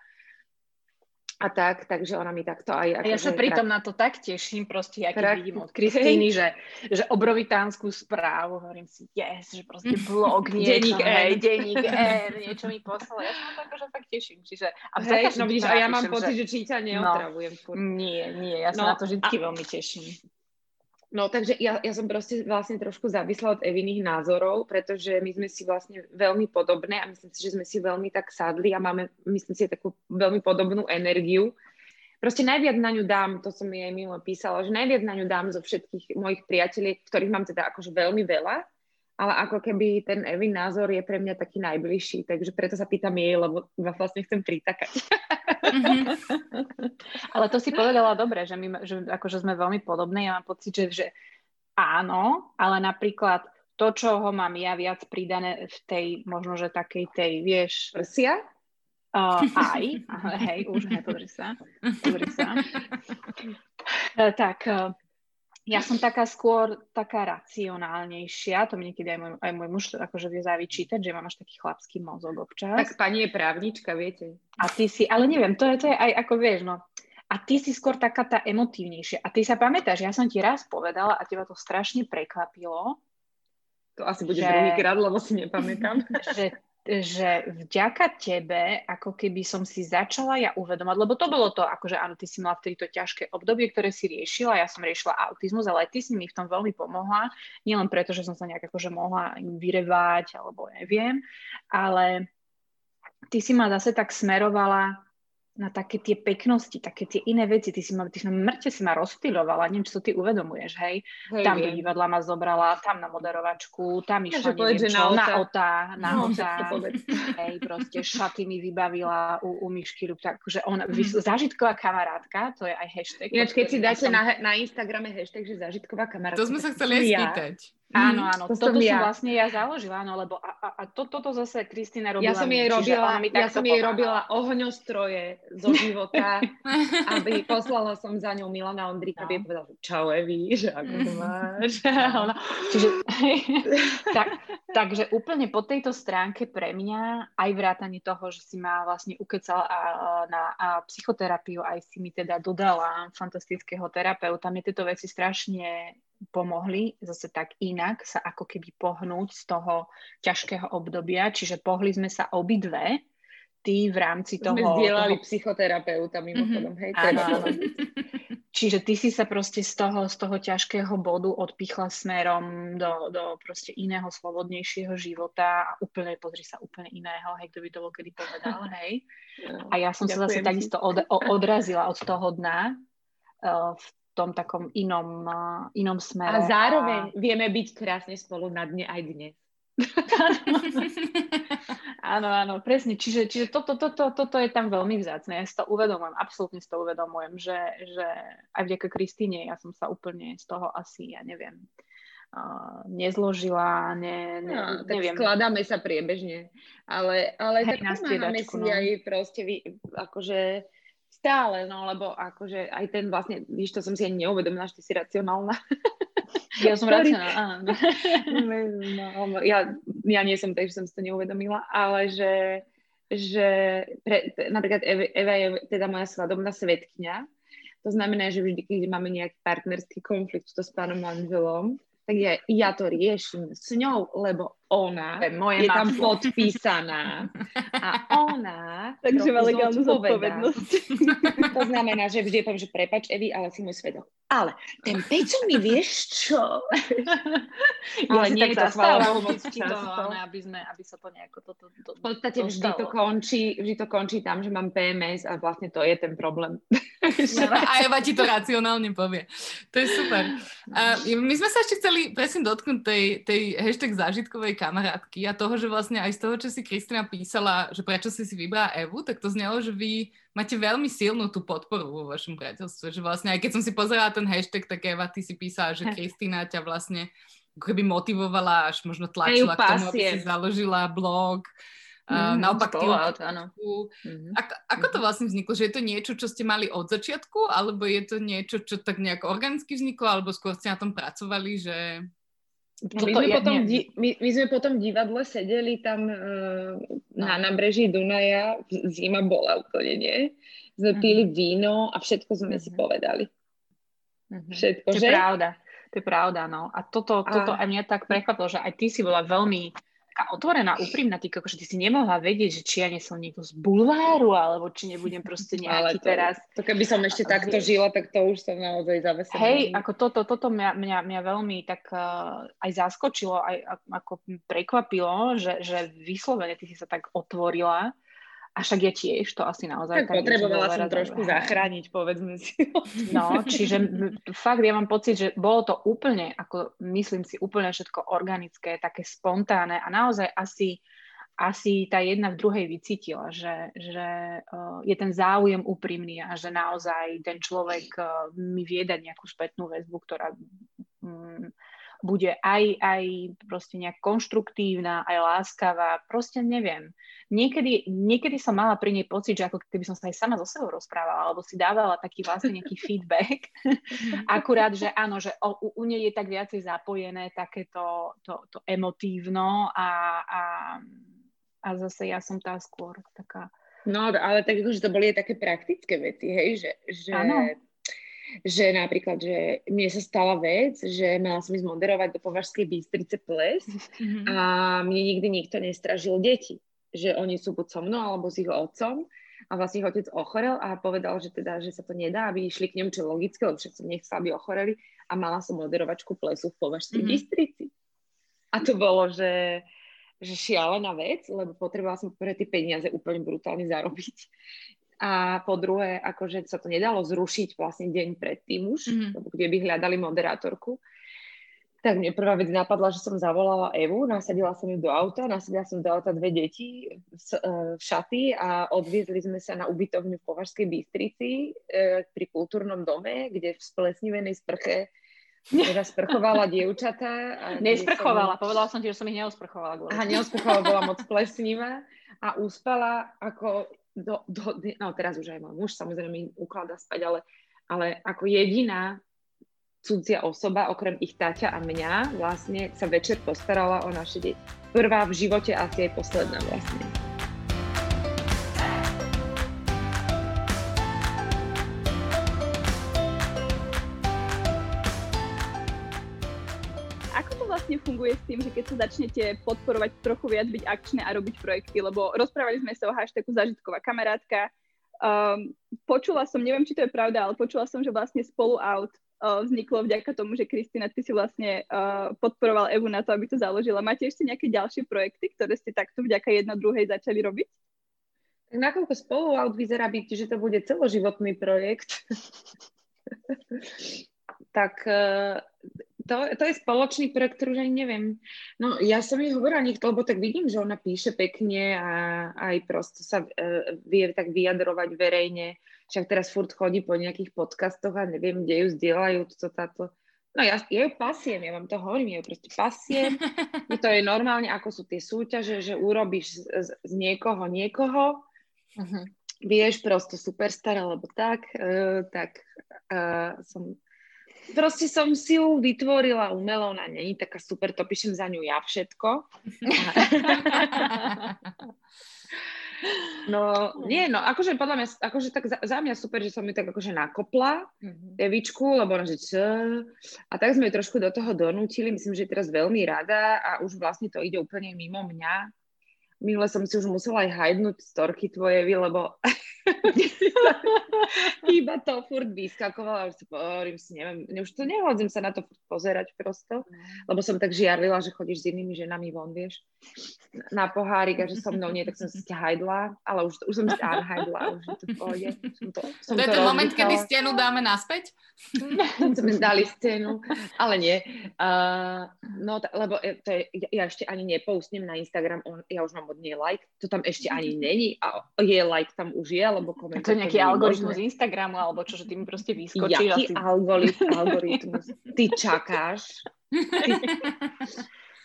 Speaker 3: a tak, takže ona mi takto aj...
Speaker 2: A ja sa pritom trak... na to tak teším, proste, ja keď vidím od Kristýny, že, že obrovitánsku správu, hovorím si, yes, že proste blog, niečo, hej, denník N, niečo mi poslalo, ja sa na to akože fakt teším, čiže...
Speaker 3: A hej, no vidíš, a ja mám pocit, že, že či ťa no, neotravujem.
Speaker 2: No, nie, nie, ja sa no, na to vždy a... veľmi teším.
Speaker 3: No takže ja, ja som proste vlastne trošku závislá od Eviných názorov, pretože my sme si vlastne veľmi podobné a myslím si, že sme si veľmi tak sadli a máme, myslím si, takú veľmi podobnú energiu. Proste najviac na ňu dám, to som jej mimo písala, že najviac na ňu dám zo všetkých mojich priateľov, ktorých mám teda akože veľmi veľa, ale ako keby ten Evin názor je pre mňa taký najbližší, takže preto sa pýtam jej, lebo vlastne chcem pritakať. Mm-hmm.
Speaker 2: ale to si povedala dobre, že, my, že akože sme veľmi podobné, ja mám pocit, že, že áno, ale napríklad to, čo ho mám ja viac pridané v tej, možno, že takej tej, vieš...
Speaker 3: Prsia?
Speaker 2: Uh, aj, hej, už ne, pozri sa, pozri sa. Uh, tak, uh, ja som taká skôr taká racionálnejšia, to mi niekedy aj môj, aj môj muž akože vie zavyčítať, že mám až taký chlapský mozog občas.
Speaker 3: Tak pani je právnička, viete.
Speaker 2: A ty si, ale neviem, to je, to je aj ako vieš, no. A ty si skôr taká tá emotívnejšia. A ty sa pamätáš, ja som ti raz povedala a teba to strašne prekvapilo.
Speaker 3: To asi bude že, druhýkrát, lebo si nepamätám.
Speaker 2: Že že vďaka tebe, ako keby som si začala ja uvedomať, lebo to bolo to, akože áno, ty si mala vtedy to ťažké obdobie, ktoré si riešila, ja som riešila autizmus, ale aj ty si mi v tom veľmi pomohla, nielen preto, že som sa nejak akože mohla vyrevať, alebo neviem, ale ty si ma zase tak smerovala na také tie peknosti, také tie iné veci. Ty si ma, ty si ma mŕte si ma rozptýlovala, neviem, čo ty uvedomuješ, hej. hej tam do divadla ma zobrala, tam na moderovačku, tam išla, neviem povedz, čo, na, na otá, na no, otá. Hej, proste šaty mi vybavila u, u Myšky akože ona, mm. zážitková kamarátka, to je aj hashtag.
Speaker 3: Ináč, keď si dáte som... na, na Instagrame hashtag, že zážitková kamarátka.
Speaker 1: To sme sa chceli aj spýtať.
Speaker 2: Áno, áno, to toto som, ja. som vlastne ja založila, áno, lebo a, a, a to, toto zase Kristina robila.
Speaker 3: Ja som jej robila, ja som jej robila ohňostroje zo života, aby poslala som za ňou Milana Ondrika, no. aby povedala, čau Evi, že ako to máš.
Speaker 2: Čiže, tak, takže úplne po tejto stránke pre mňa, aj vrátanie toho, že si ma vlastne ukecala na a psychoterapiu, aj si mi teda dodala fantastického terapeuta, mi tieto veci strašne pomohli zase tak inak sa ako keby pohnúť z toho ťažkého obdobia, čiže pohli sme sa obidve, ty v rámci toho...
Speaker 3: Sme zdieľali toho... psychoterapeuta mimochodom, mm-hmm. hej? Áno, áno.
Speaker 2: Čiže ty si sa proste z toho, z toho ťažkého bodu odpichla smerom do, do proste iného, slobodnejšieho života a úplne, pozri sa, úplne iného, hej, kto by to bol kedy povedal, hej. A ja som Ďakujem sa zase takisto od, odrazila od toho dna uh, v tom takom inom, uh, inom smere.
Speaker 3: A zároveň a... vieme byť krásne spolu na dne aj dnes.
Speaker 2: áno, áno, presne. Čiže, čiže toto, toto, toto je tam veľmi vzácne. Ja si to uvedomujem, absolútne si to uvedomujem, že, že aj vďaka Kristýne ja som sa úplne z toho asi, ja neviem, uh, nezložila, ne, ne, no,
Speaker 3: tak
Speaker 2: neviem.
Speaker 3: skladáme sa priebežne, ale, ale Hej, tak pomáhame si no. aj proste vy, akože Stále, no lebo akože aj ten vlastne, víš, to som si ani neuvedomila, že ty si racionálna.
Speaker 2: Ja som racionálna, áno.
Speaker 3: no, ja, ja nie som tak, že som si to neuvedomila, ale že, že pre, napríklad Eva, Eva je teda moja svadobná svetkňa, to znamená, že vždy, keď máme nejaký partnerský konflikt to s pánom manželom, tak ja, ja to riešim s ňou, lebo ona je, moje je tam podpísaná a ona
Speaker 4: Takže má legálnu zodpovednosť.
Speaker 3: to znamená, že vždy poviem, že prepač Evi, ale si môj svedok. Ale ten Peťo mi vieš čo?
Speaker 2: ale ja nie je to chvála. Aby, sme, aby sa to nejako toto to, to,
Speaker 3: V podstate to vždy to, končí, vždy to končí tam, že mám PMS a vlastne to je ten problém.
Speaker 1: a Eva ti to racionálne povie. To je super. Uh, my sme sa ešte chceli presne dotknúť tej, tej hashtag zážitkovej kamarátky a toho, že vlastne aj z toho, čo si Kristina písala, že prečo si si vybrala Evu, tak to znelo, že vy máte veľmi silnú tú podporu vo vašom priateľstve. Že vlastne aj keď som si pozerala ten hashtag, tak Eva, ty si písala, že Kristina ťa vlastne ako keby motivovala, až možno tlačila k tomu, aby si založila blog. Mm, naopak ty áno. Mm-hmm. Ako, ako to mhm. vlastne vzniklo? Že je to niečo, čo ste mali od začiatku? Alebo je to niečo, čo tak nejak organicky vzniklo? Alebo skôr ste na tom pracovali, že...
Speaker 3: My, sme ja, potom, di- my, my sme potom v divadle sedeli tam uh, na nábreží Dunaja, zima bola úplne, nie? Sme uh-huh. pili víno a všetko sme uh-huh. si mhm. povedali.
Speaker 2: Uh-huh. Všetko, to že? je pravda. To je pravda, no. A toto, toto a... aj mňa tak prekvapilo, že aj ty si bola veľmi taká otvorená, úprimná, ty, že ty si nemohla vedieť, že či ja nie som niekto z bulváru, alebo či nebudem proste nejaký to, teraz.
Speaker 3: To keby som ešte takto vieš, žila, tak to už som naozaj zavesená.
Speaker 2: Hej, ako toto, toto mňa, mňa, mňa veľmi tak uh, aj zaskočilo, aj ako prekvapilo, že, že vyslovene ty si sa tak otvorila a však ja tiež to asi naozaj...
Speaker 3: Tak, tak potrebovala som trošku zachrániť, povedzme si.
Speaker 2: No, čiže fakt ja mám pocit, že bolo to úplne, ako myslím si, úplne všetko organické, také spontánne a naozaj asi, asi tá jedna v druhej vycítila, že, že uh, je ten záujem úprimný a že naozaj ten človek uh, mi vie dať nejakú spätnú väzbu, ktorá um, bude aj, aj proste nejak konštruktívna, aj láskavá, proste neviem. Niekedy, niekedy som mala pri nej pocit, že ako keby som sa aj sama so sebou rozprávala, alebo si dávala taký vlastne nejaký feedback. Akurát, že áno, že u, u nej je tak viacej zapojené takéto to, to emotívno a, a, a zase ja som tá skôr taká
Speaker 3: No, ale tak akože to boli také praktické veci, hej, že, že že napríklad, že mne sa stala vec, že mala som ísť moderovať do Považskej Bystrice ples mm-hmm. a mne nikdy nikto nestražil deti. Že oni sú buď so mnou, alebo s ich otcom a vlastne ich otec ochorel a povedal, že teda, že sa to nedá, aby išli k nemu, čo logické, lebo však som nechcela, aby ochoreli a mala som moderovačku plesu v Považskej mm-hmm. Bystrici. A to bolo, že, že šialená vec, lebo potrebovala som pre tie peniaze úplne brutálne zarobiť A po druhé, akože sa to nedalo zrušiť vlastne deň predtým už, mm-hmm. kde by hľadali moderátorku. Tak mne prvá vec napadla, že som zavolala Evu, nasadila som ju do auta, nasadila som do auta dve deti v, v šaty a odviezli sme sa na ubytovňu v Považskej Bystrici e, pri kultúrnom dome, kde v splesnivenej sprche teda sprchovala dievčatá.
Speaker 2: Nesprchovala, som... povedala som ti, že som ich neosprchovala.
Speaker 3: Aha, neosprchovala, bola moc plesnivá a uspala ako do, do, no teraz už aj môj muž samozrejme ukladá spať, ale, ale ako jediná cudzia osoba, okrem ich táťa a mňa, vlastne sa večer postarala o naše deti. Prvá v živote asi aj posledná vlastne.
Speaker 4: Vlastne funguje s tým, že keď sa začnete podporovať trochu viac byť akčné a robiť projekty, lebo rozprávali sme sa o hashtagu zážitková kamarátka, Um, počula som, neviem, či to je pravda, ale počula som, že vlastne spolu out uh, vzniklo vďaka tomu, že Kristina, ty si vlastne uh, podporoval Evu na to, aby to založila. Máte ešte nejaké ďalšie projekty, ktoré ste takto vďaka jedna druhej začali robiť?
Speaker 3: Tak nakoľko spolu out vyzerá byť, že to bude celoživotný projekt, tak uh, to, to je spoločný projekt, ktorý už ani neviem. No ja som jej hovorila niekto, lebo tak vidím, že ona píše pekne a aj prosto sa uh, vie tak vyjadrovať verejne. Však teraz furt chodí po nejakých podcastoch a neviem, kde ju zdieľajú to, táto. No ja, ja ju pasiem, ja vám to hovorím, ja ju proste pasiem. I to je normálne, ako sú tie súťaže, že urobíš z, z niekoho niekoho. Uh-huh. Vieš, prosto superstar alebo tak, uh, tak uh, som proste som si ju vytvorila umelo, ona není taká super, to píšem za ňu ja všetko. No, nie, no, akože podľa mňa, akože tak za, za mňa super, že som ju tak akože nakopla, mm-hmm. Evičku, lebo ona, že čo? A tak sme ju trošku do toho donútili, myslím, že je teraz veľmi rada a už vlastne to ide úplne mimo mňa. Minule som si už musela aj hajdnúť storky tvoje, lebo Iba to furt vyskakovalo, už si hovorím si, neviem, už to nehodzím sa na to pozerať prosto, lebo som tak žiarlila, že chodíš s inými ženami von, vieš, na pohárik a že so mnou nie, tak som si hajdla, ale už, už som si hajdla, už je to v pohode. Som to, som
Speaker 1: to, to je ten moment, kedy stenu dáme naspäť?
Speaker 3: sme dali stenu, ale nie. Uh, no, t- lebo to je, ja ešte ani nepoustnem na Instagram, on, ja už mám od nej like, to tam ešte ani není a je like tam už je, alebo komentár.
Speaker 2: To je nejaký algoritmus možné. Instagramu, alebo čo, že ty mi proste vyskočí.
Speaker 3: Jaký asi... algoritmus, algoritmus? Ty čakáš? Ty...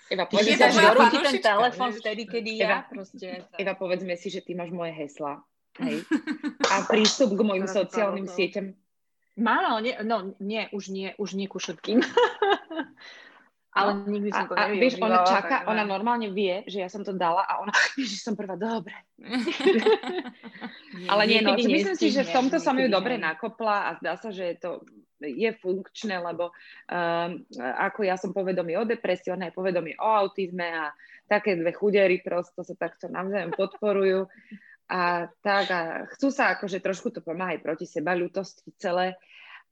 Speaker 3: Eva, povedz
Speaker 2: si, že ti ten telefon vtedy, kedy Eva, ja proste...
Speaker 3: Eva, povedzme si, že ty máš moje hesla. Hej. A prístup k mojim sociálnym sieťam.
Speaker 2: Mám, ale nie, no nie, už nie, už nie ku všetkým. Ale no, nikdy som to a vieš,
Speaker 3: ona čaká, tak, ona normálne vie, že ja som to dala a ona, že som prvá, dobre. nie, Ale nie, no, myslím si, že v tomto som ju dobre nakopla a zdá sa, že to je funkčné, lebo um, ako ja som povedomý o depresii, ona je povedomý o autizme a také dve chudery prosto sa takto navzájom podporujú a tak a chcú sa akože trošku to pomáhať proti seba ľutosti celé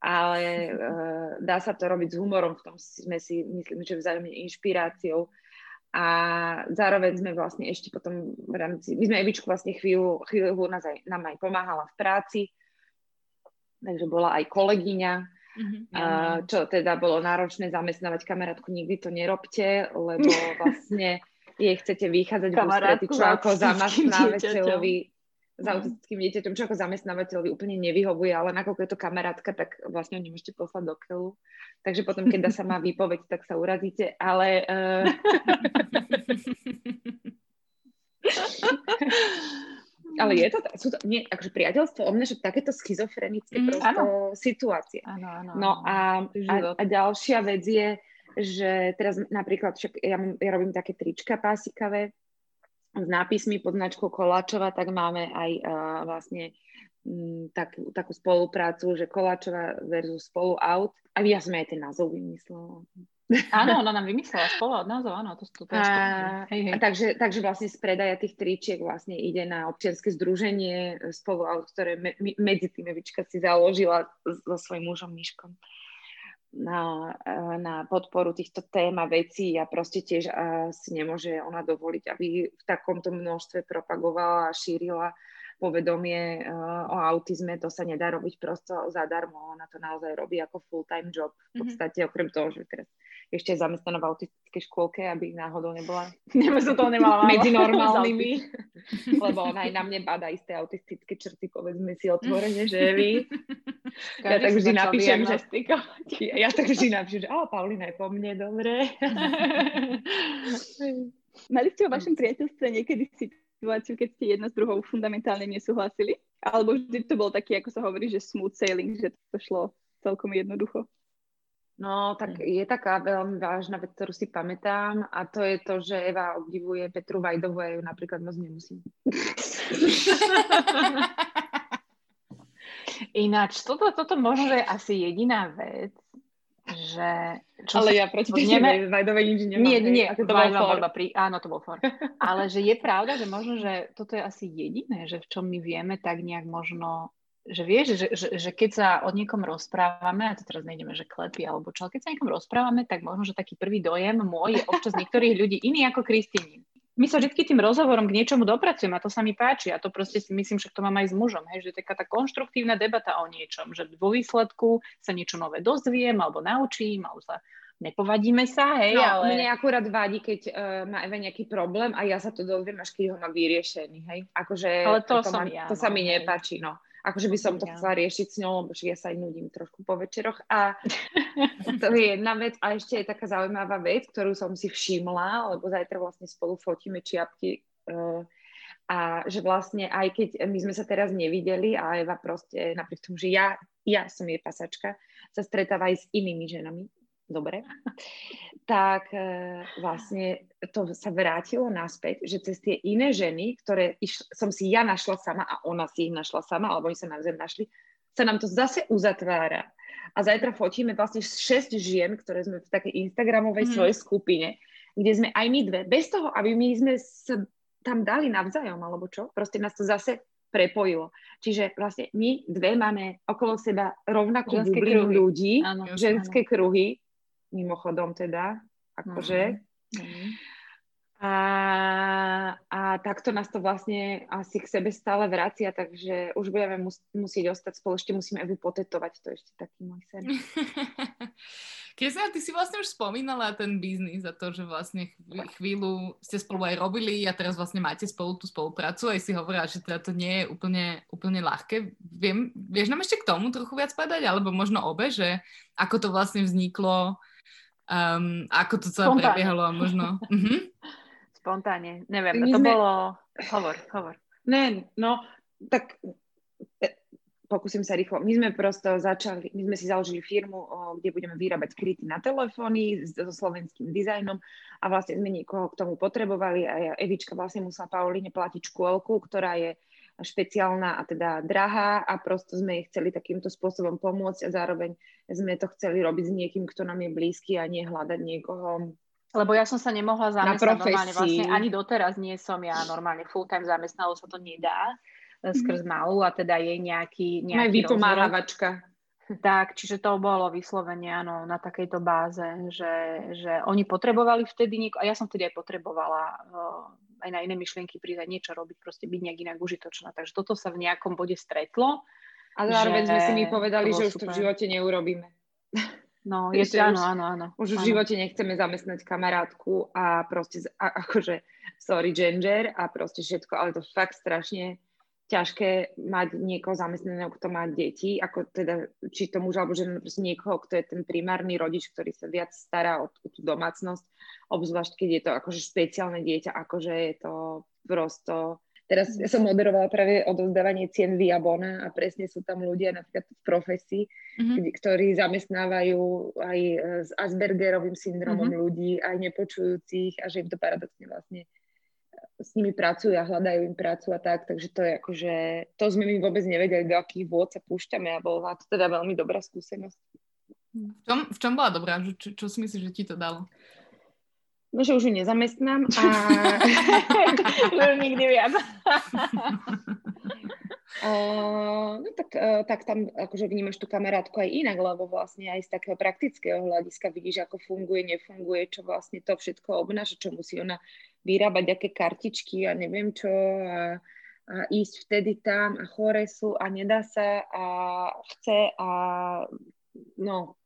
Speaker 3: ale uh, dá sa to robiť s humorom, v tom sme si, myslím, že vzájomne inšpiráciou. A zároveň sme vlastne ešte potom v rámci, my sme Evičku vlastne chvíľu, chvíľu nás aj, nám aj pomáhala v práci, takže bola aj kolegyňa, mm-hmm, uh, čo teda bolo náročné zamestnávať kamarátku, nikdy to nerobte, lebo vlastne jej chcete vychádzať v ústrety, čo ako zamestnávateľovi s autistickým dieťaťom, čo ako zamestnávateľovi úplne nevyhovuje, ale nakoľko je to kamarátka, tak vlastne ho nemôžete poslať do keľu. Takže potom, keď dá sa má výpoveď, tak sa urazíte, ale... Uh... ale je to, sú to nie, akože priateľstvo o mne, že takéto schizofrenické mm, prosto situácie.
Speaker 2: Áno, áno.
Speaker 3: No a, a, a ďalšia vec je, že teraz napríklad, však ja, ja robím také trička pásikavé, s nápismi pod značkou Koláčova, tak máme aj uh, vlastne m, tak, takú spoluprácu, že Koláčova versus Spolu Out. A ja som aj ten názov vymyslela.
Speaker 2: Áno, ona nám vymyslela spolu od názov, áno, to, to, to,
Speaker 3: a, hej, hej. A takže, takže vlastne z predaja tých tričiek vlastne ide na občianske združenie spolu, ktoré me, medzi tým Evička si založila so svojím mužom Miškom na, na podporu týchto tém a vecí a proste tiež a si nemôže ona dovoliť, aby v takomto množstve propagovala a šírila povedomie uh, o autizme, to sa nedá robiť prosto zadarmo, ona to naozaj robí ako full-time job v mhm. podstate, mm-hmm. okrem toho, že teraz ešte je zamestnaná v autistickej škôlke, aby náhodou nebola
Speaker 2: som to nemala
Speaker 3: medzi normálnymi, lebo ona aj na mne bada isté autistické črty, povedzme si otvorene, že vy. Ja tak vždy napíšem, že... Ja tak vždy napíšem, že a Paulina je po mne, dobre.
Speaker 4: Mali ste o vašom priateľstve niekedy situáciu, keď ste jedna s druhou fundamentálne nesúhlasili? Alebo vždy to bol taký, ako sa hovorí, že smooth sailing, že to šlo celkom jednoducho?
Speaker 3: No, tak hm. je taká veľmi vážna vec, ktorú si pamätám a to je to, že Eva obdivuje Petru Vajdovu a ju napríklad moc nemusím.
Speaker 2: Ináč, toto, toto možno, je asi jediná vec, že...
Speaker 3: Čo ale ja proti neme... Vajdovej nič nemám.
Speaker 2: Nie, nie, to bol for. Pri... Áno, to bol for. ale že je pravda, že možno, že toto je asi jediné, že v čom my vieme tak nejak možno že vieš, že, že, že keď sa o niekom rozprávame, a to teraz nejdeme, že klepy alebo čo, keď sa o niekom rozprávame, tak možno, že taký prvý dojem môj je občas niektorých ľudí iný ako Kristýny. My sa vždy tým rozhovorom k niečomu dopracujeme a to sa mi páči a to proste si myslím, že to mám aj s mužom, hej, že je taká tá konštruktívna debata o niečom, že vo výsledku sa niečo nové dozviem alebo naučím, alebo sa nepovadíme sa, hej,
Speaker 3: no,
Speaker 2: ale...
Speaker 3: Mne akurát vadí, keď uh, má Eva nejaký problém a ja sa to dozviem, až keď ho má vyriešený, hej. Akože
Speaker 2: ale to, to,
Speaker 3: som
Speaker 2: ma, ja,
Speaker 3: to sa mi nepáči, no akože by som to chcela riešiť s ňou, lebo ja sa aj nudím trošku po večeroch. A to je jedna vec. A ešte je taká zaujímavá vec, ktorú som si všimla, lebo zajtra vlastne spolu fotíme čiapky. Uh, a že vlastne aj keď my sme sa teraz nevideli a Eva proste, napriek tomu, že ja, ja som jej pasačka, sa stretáva aj s inými ženami, dobre, tak e, vlastne to sa vrátilo naspäť, že cez tie iné ženy, ktoré iš, som si ja našla sama a ona si ich našla sama, alebo oni sa navzájom našli, sa nám to zase uzatvára. A zajtra fotíme vlastne 6 žien, ktoré sme v takej Instagramovej mm. svojej skupine, kde sme aj my dve, bez toho, aby my sme sa tam dali navzájom, alebo čo, proste nás to zase prepojilo. Čiže vlastne my dve máme okolo seba rovnakú bublinu ľudí, áno, ženské áno. kruhy, mimochodom teda, akože. Mm-hmm. A, a takto nás to vlastne asi k sebe stále vracia, takže už budeme mus- musieť ostať spolu, ešte musíme Evu potetovať, to je ešte taký môj sen.
Speaker 1: Keď ty si vlastne už spomínala ten biznis a to, že vlastne chvíľu ste spolu aj robili a teraz vlastne máte spolu tú spoluprácu, aj si hovorila, že teda to nie je úplne, úplne ľahké. Viem, vieš nám ešte k tomu trochu viac povedať, alebo možno obe, že ako to vlastne vzniklo, Um, ako to celé Spontánne. prebiehalo a možno... Uh-huh.
Speaker 2: Spontánne, neviem, My to sme... bolo... Hovor, hovor.
Speaker 3: Ne, no, tak e, pokúsim sa rýchlo. My sme prosto začali, my sme si založili firmu, kde budeme vyrábať kryty na telefóny so slovenským dizajnom a vlastne sme niekoho k tomu potrebovali a Evička vlastne musela Pauline platiť škôlku, ktorá je špeciálna a teda drahá a prosto sme jej chceli takýmto spôsobom pomôcť a zároveň sme to chceli robiť s niekým, kto nám je blízky a nie hľadať niekoho
Speaker 2: lebo ja som sa nemohla zamestnať normálne, vlastne ani doteraz nie som ja normálne full-time zamestnalo sa to nedá mm. skrz malú a teda je nejaký, nejaký
Speaker 3: vypomáhavačka.
Speaker 2: Tak, čiže to bolo vyslovene áno, na takejto báze, že, že oni potrebovali vtedy nieko, a ja som vtedy aj potrebovala aj na iné myšlienky prísť niečo robiť, proste byť nejak inak užitočná. Takže toto sa v nejakom bode stretlo.
Speaker 3: A zároveň sme si my povedali, že už to v živote neurobíme.
Speaker 2: No, je to, áno, áno, áno.
Speaker 3: Už v živote nechceme zamestnať kamarátku a proste, a, akože, sorry, ginger a proste všetko, ale to fakt strašne ťažké mať niekoho zamestnaného, kto má deti, ako teda, či to muž alebo žena, proste niekoho, kto je ten primárny rodič, ktorý sa viac stará o, o tú domácnosť, obzvlášť keď je to akože špeciálne dieťa, akože je to prosto Teraz ja som moderovala práve odovzdávanie cien via Bona a presne sú tam ľudia napríklad v profesii, mm-hmm. ktorí zamestnávajú aj s Aspergerovým syndromom mm-hmm. ľudí, aj nepočujúcich a že im to paradoxne vlastne s nimi pracujú a hľadajú im prácu a tak, takže to je akože, to sme my vôbec nevedeli, do akých vôd sa púšťame a bola to teda veľmi dobrá skúsenosť.
Speaker 1: V čom, v čom bola dobrá? Čo, čo si myslíš, že ti to dalo?
Speaker 3: No, že už ju nezamestnám a...
Speaker 2: už nikdy viac.
Speaker 3: Uh, no tak, uh, tak tam akože vnímaš tú kamarátku aj inak, lebo vlastne aj z takého praktického hľadiska vidíš, ako funguje, nefunguje, čo vlastne to všetko obnáša, čo musí ona vyrábať, aké kartičky a neviem čo a, a ísť vtedy tam a chore sú a nedá sa a chce a no,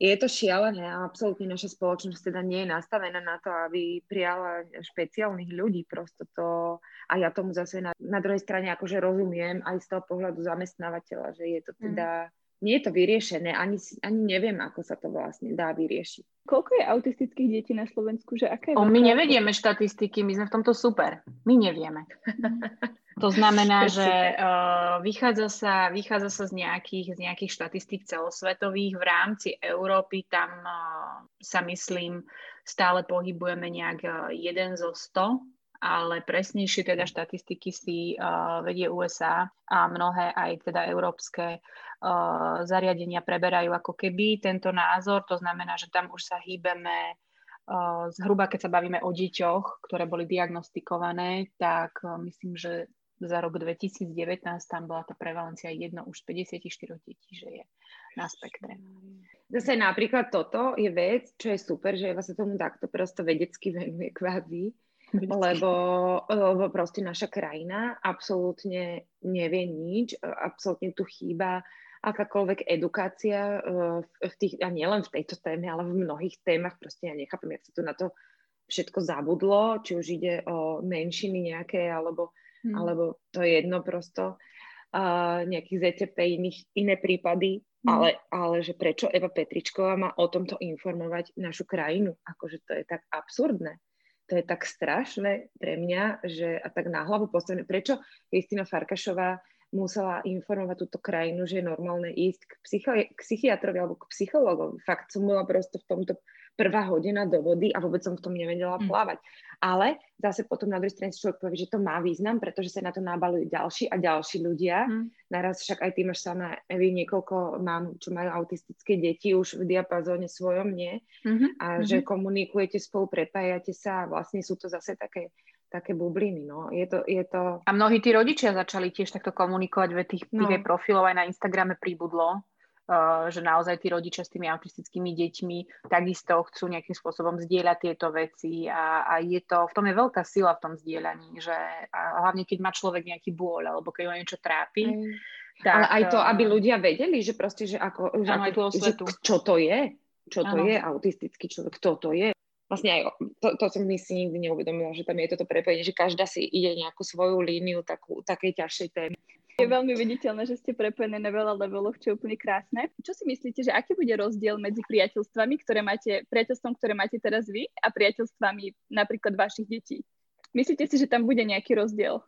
Speaker 3: je to šialené a absolútne naša spoločnosť teda nie je nastavená na to, aby prijala špeciálnych ľudí. Prosto to, a ja tomu zase na, na druhej strane akože rozumiem aj z toho pohľadu zamestnávateľa, že je to teda... Mm nie je to vyriešené, ani, ani neviem, ako sa to vlastne dá vyriešiť.
Speaker 4: Koľko je autistických detí na Slovensku? Že aké
Speaker 2: o, my nevedieme štatistiky, my sme v tomto super. My nevieme. to znamená, že uh, vychádza, sa, vychádza sa z nejakých, z nejakých štatistík celosvetových. V rámci Európy tam uh, sa myslím stále pohybujeme nejak uh, jeden zo 100 ale presnejšie teda štatistiky si uh, vedie USA a mnohé aj teda európske uh, zariadenia preberajú ako keby tento názor. To znamená, že tam už sa hýbeme uh, zhruba, keď sa bavíme o deťoch, ktoré boli diagnostikované, tak uh, myslím, že za rok 2019 tam bola tá prevalencia jedno už 54 detí, že je na spektre.
Speaker 3: Zase napríklad toto je vec, čo je super, že sa tomu takto prosto vedecky venuje kvázi, lebo, lebo proste naša krajina absolútne nevie nič, absolútne tu chýba akákoľvek edukácia eh, v tých, a nielen v tejto téme, ale v mnohých témach, proste ja nechápem, jak sa tu na to všetko zabudlo, či už ide o menšiny nejaké, alebo, hmm. alebo to je jedno prosto, uh, nejakých ZTP, iných, iné prípady, hmm. ale, ale že prečo Eva Petričková má o tomto informovať našu krajinu, akože to je tak absurdné to je tak strašné pre mňa, že a tak na hlavu postavené. Prečo Kristina Farkašová musela informovať túto krajinu, že je normálne ísť k, psychi- k psychiatrovi alebo k psychologovi. Fakt som bola prosto v tomto prvá hodina do vody a vôbec som v tom nevedela mm. plávať. Ale zase potom na druhej strane človek povie, že to má význam, pretože sa na to nabalujú ďalší a ďalší ľudia. Mm. Naraz však aj ty máš sama, Evi, niekoľko mám, čo majú autistické deti už v diapazóne svojom, nie? Mm-hmm. A mm-hmm. že komunikujete spolu, prepájate sa a vlastne sú to zase také také bubliny, no. Je to, je to...
Speaker 2: A mnohí tí rodičia začali tiež takto komunikovať, veď tých, no. tých profilov aj na Instagrame pribudlo. Eh, že naozaj tí rodičia s tými autistickými deťmi takisto chcú nejakým spôsobom zdieľať tieto veci a, a je to, v tom je veľká sila v tom zdieľaní, že a hlavne keď má človek nejaký bôľ alebo keď ho niečo trápi. Mm.
Speaker 3: Tak, Ale aj to, eh, aby ľudia vedeli, že proste, že ako, že, ako, že čo to je, čo to ano. je autistický človek, kto to je. Vlastne aj to, to som my si nikdy neuvedomila, že tam je toto prepojenie, že každá si ide nejakú svoju líniu takú, takej ťažšej témy.
Speaker 4: Je veľmi viditeľné, že ste prepojené na veľa levelov, čo je úplne krásne. Čo si myslíte, že aký bude rozdiel medzi priateľstvami, ktoré máte, priateľstvom, ktoré máte teraz vy a priateľstvami napríklad vašich detí? Myslíte si, že tam bude nejaký rozdiel?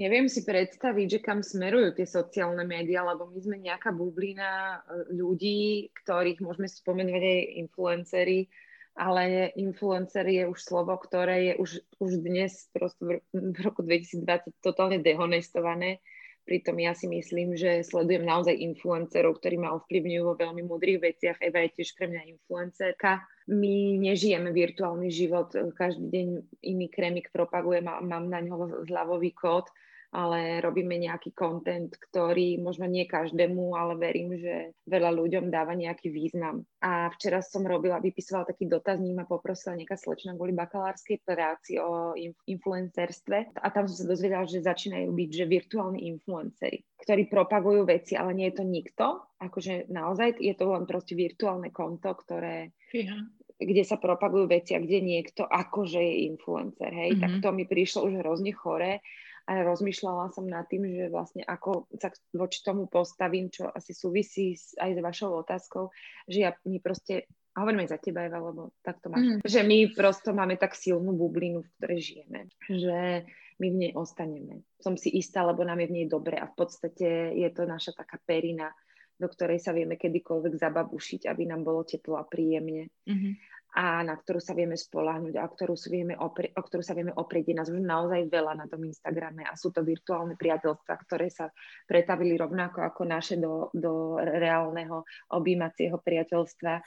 Speaker 3: Neviem si predstaviť, že kam smerujú tie sociálne médiá, lebo my sme nejaká bublina e, ľudí, ktorých môžeme spomenúť aj influencery, ale influencer je už slovo, ktoré je už, už dnes prosto v roku 2020 totálne dehonestované Pritom ja si myslím, že sledujem naozaj influencerov, ktorí ma ovplyvňujú vo veľmi múdrych veciach. Eva je tiež pre mňa influencerka. My nežijeme virtuálny život, každý deň iný krémik propagujem a mám na ňo zľavový kód ale robíme nejaký kontent, ktorý možno nie každému, ale verím, že veľa ľuďom dáva nejaký význam. A včera som robila, vypisovala taký dotazník, ma poprosila nejaká slečna kvôli bakalárskej práci o influencerstve. A tam som sa dozvedela, že začínajú byť, že virtuálni influenceri, ktorí propagujú veci, ale nie je to nikto, akože naozaj je to len proste virtuálne konto, ktoré ja kde sa propagujú veci a kde niekto akože je influencer, hej, mm-hmm. tak to mi prišlo už hrozne chore a rozmýšľala som nad tým, že vlastne ako sa voči tomu postavím, čo asi súvisí aj s vašou otázkou, že ja my proste a hovorím aj za teba, Eva, lebo tak to máš. Mm. Že my prosto máme tak silnú bublinu, v ktorej žijeme, že my v nej ostaneme. Som si istá, lebo nám je v nej dobre a v podstate je to naša taká perina, do ktorej sa vieme kedykoľvek zababušiť, aby nám bolo teplo a príjemne. Mm-hmm a na ktorú sa vieme spolahnuť a ktorú sa vieme opri- o ktorú sa vieme oprieť. Je nás už naozaj veľa na tom Instagrame a sú to virtuálne priateľstva, ktoré sa pretavili rovnako ako naše do, do reálneho objímacieho priateľstva.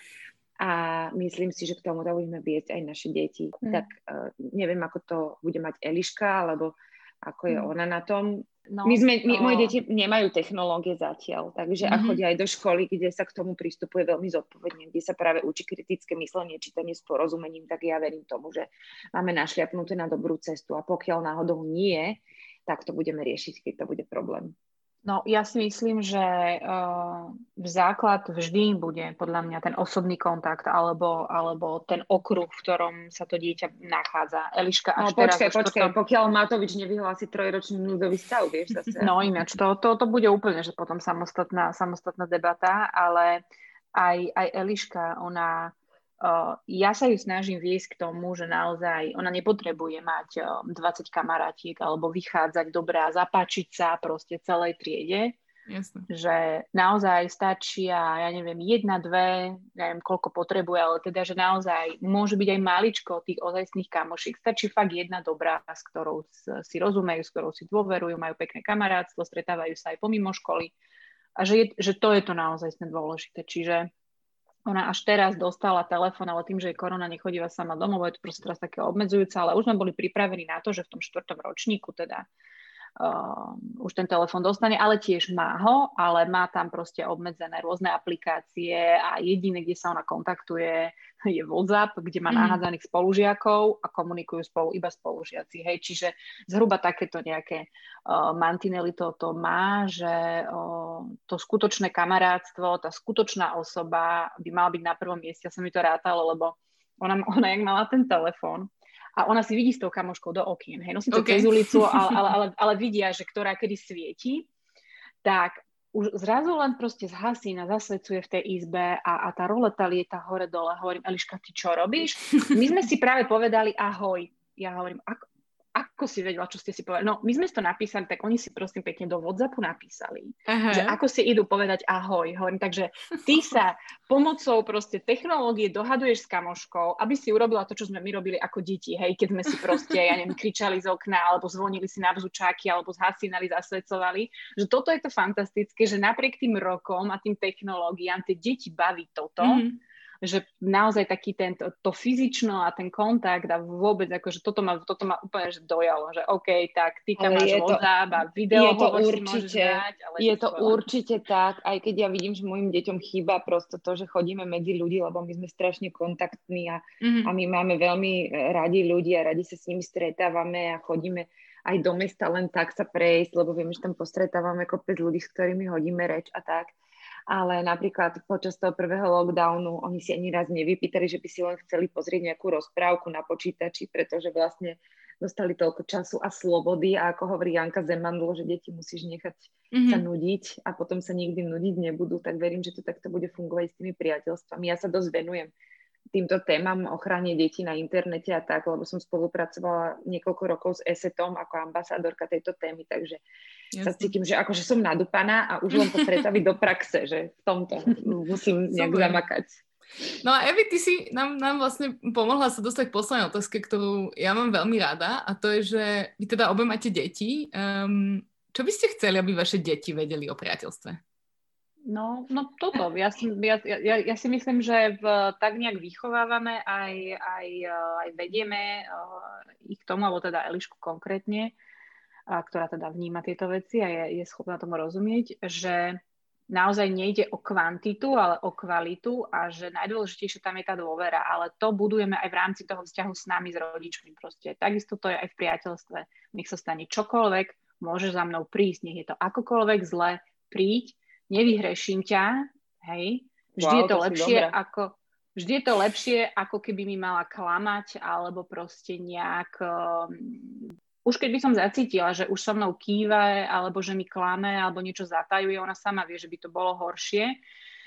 Speaker 3: A myslím si, že k tomu budeme viesť aj naše deti. Mm. Tak uh, neviem, ako to bude mať Eliška, alebo ako je mm. ona na tom. No, my sme, my, no. moje deti nemajú technológie zatiaľ, takže mm-hmm. a chodia aj do školy, kde sa k tomu pristupuje veľmi zodpovedne, kde sa práve učí kritické myslenie, čítanie s porozumením, tak ja verím tomu, že máme našliapnuté na dobrú cestu a pokiaľ náhodou nie, tak to budeme riešiť, keď to bude problém.
Speaker 2: No ja si myslím, že uh, v základ vždy bude podľa mňa ten osobný kontakt alebo, alebo ten okruh, v ktorom sa to dieťa nachádza. Eliška,
Speaker 3: až no, počkaj, teraz, počkaj, to... pokiaľ Matovič nevyhlási trojročný núdzový stav, vieš zase.
Speaker 2: No ináč, to, to, to bude úplne, že potom samostatná, samostatná debata, ale aj, aj Eliška, ona ja sa ju snažím viesť k tomu, že naozaj ona nepotrebuje mať uh, 20 kamarátiek alebo vychádzať dobre a zapáčiť sa proste celej triede.
Speaker 1: Jasne.
Speaker 2: Že naozaj stačí a ja neviem, jedna, dve, neviem koľko potrebuje, ale teda, že naozaj môže byť aj maličko tých ozajstných kamošiek. Stačí fakt jedna dobrá, s ktorou si rozumejú, s ktorou si dôverujú, majú pekné kamarátstvo, stretávajú sa aj pomimo školy. A že, je, že to je to naozaj dôležité. Čiže ona až teraz dostala telefón, ale tým, že je korona, nechodíva sama domov, je to proste teraz také obmedzujúce, ale už sme boli pripravení na to, že v tom štvrtom ročníku teda uh, už ten telefón dostane, ale tiež má ho, ale má tam proste obmedzené rôzne aplikácie a jediné, kde sa ona kontaktuje, je WhatsApp, kde má mm. nahádzaných spolužiakov a komunikujú spolu iba spolužiaci. Hej, čiže zhruba takéto nejaké uh, mantinely to, to má, že uh, to skutočné kamarátstvo, tá skutočná osoba by mala byť na prvom mieste. Ja som mi to rátalo, lebo ona, ona jak mala ten telefón, a ona si vidí s tou kamoškou do okien, hej, nosí to okay. cez ulicu, ale, ale, ale, ale vidia, že ktorá kedy svieti, tak už zrazu len proste zhasí a zasvedcuje v tej izbe a, a tá roleta lieta hore-dole. Hovorím, Eliška, ty čo robíš? My sme si práve povedali ahoj. Ja hovorím, ako, ako si vedela, čo ste si povedali? No, my sme to napísali, tak oni si prosím pekne do WhatsAppu napísali, Aha. že ako si idú povedať ahoj. Hovorím, takže ty sa pomocou proste technológie dohaduješ s kamoškou, aby si urobila to, čo sme my robili ako deti, hej, keď sme si proste, ja neviem, kričali z okna, alebo zvonili si na bzučáky, alebo zhasínali, zasvedcovali, že toto je to fantastické, že napriek tým rokom a tým technológiám tie deti baví toto, mm-hmm že naozaj taký ten, to, to fyzično a ten kontakt a vôbec akože toto ma, toto ma úplne že dojalo, že OK, tak ty tam máš WhatsApp a video
Speaker 3: je to určite, dať, ale je to určite tak, aj keď ja vidím, že mojim deťom chýba prosto to, že chodíme medzi ľudí, lebo my sme strašne kontaktní a, mm-hmm. a my máme veľmi radi ľudí a radi sa s nimi stretávame a chodíme aj do mesta len tak sa prejsť, lebo vieme, že tam postretávame kopec ľudí, s ktorými hodíme reč a tak ale napríklad počas toho prvého lockdownu oni si ani raz nevypýtali, že by si len chceli pozrieť nejakú rozprávku na počítači, pretože vlastne dostali toľko času a slobody a ako hovorí Janka Zemandl, že deti musíš nechať mm-hmm. sa nudiť a potom sa nikdy nudiť nebudú, tak verím, že to takto bude fungovať s tými priateľstvami. Ja sa dosť venujem týmto témam ochrane detí na internete a tak, lebo som spolupracovala niekoľko rokov s ESETom ako ambasádorka tejto témy, takže Jasne. sa cítim, že akože som nadúpaná a už len to pretaviť do praxe, že v tomto musím nejak Super. zamakať.
Speaker 1: No a Evi, ty si nám, nám vlastne pomohla sa dostať k poslednej otázke, ktorú ja mám veľmi rada a to je, že vy teda obe máte deti. Um, čo by ste chceli, aby vaše deti vedeli o priateľstve?
Speaker 2: No, no toto. Ja si, ja, ja, ja si myslím, že v, tak nejak vychovávame aj, aj, aj vedieme uh, ich k tomu, alebo teda Elišku konkrétne, uh, ktorá teda vníma tieto veci a je, je schopná tomu rozumieť, že naozaj nejde o kvantitu, ale o kvalitu a že najdôležitejšie tam je tá dôvera, ale to budujeme aj v rámci toho vzťahu s nami, s rodičmi proste. Takisto to je aj v priateľstve. Nech sa stane čokoľvek, môže za mnou prísť, nech je to akokoľvek zle, príď, nevyhreším ťa, hej, vždy wow, je to, to lepšie ako vždy je to lepšie, ako keby mi mala klamať, alebo proste nejak... Um, už keď by som zacítila, že už so mnou kýva, alebo že mi klame, alebo niečo zatajuje, ona sama vie, že by to bolo horšie.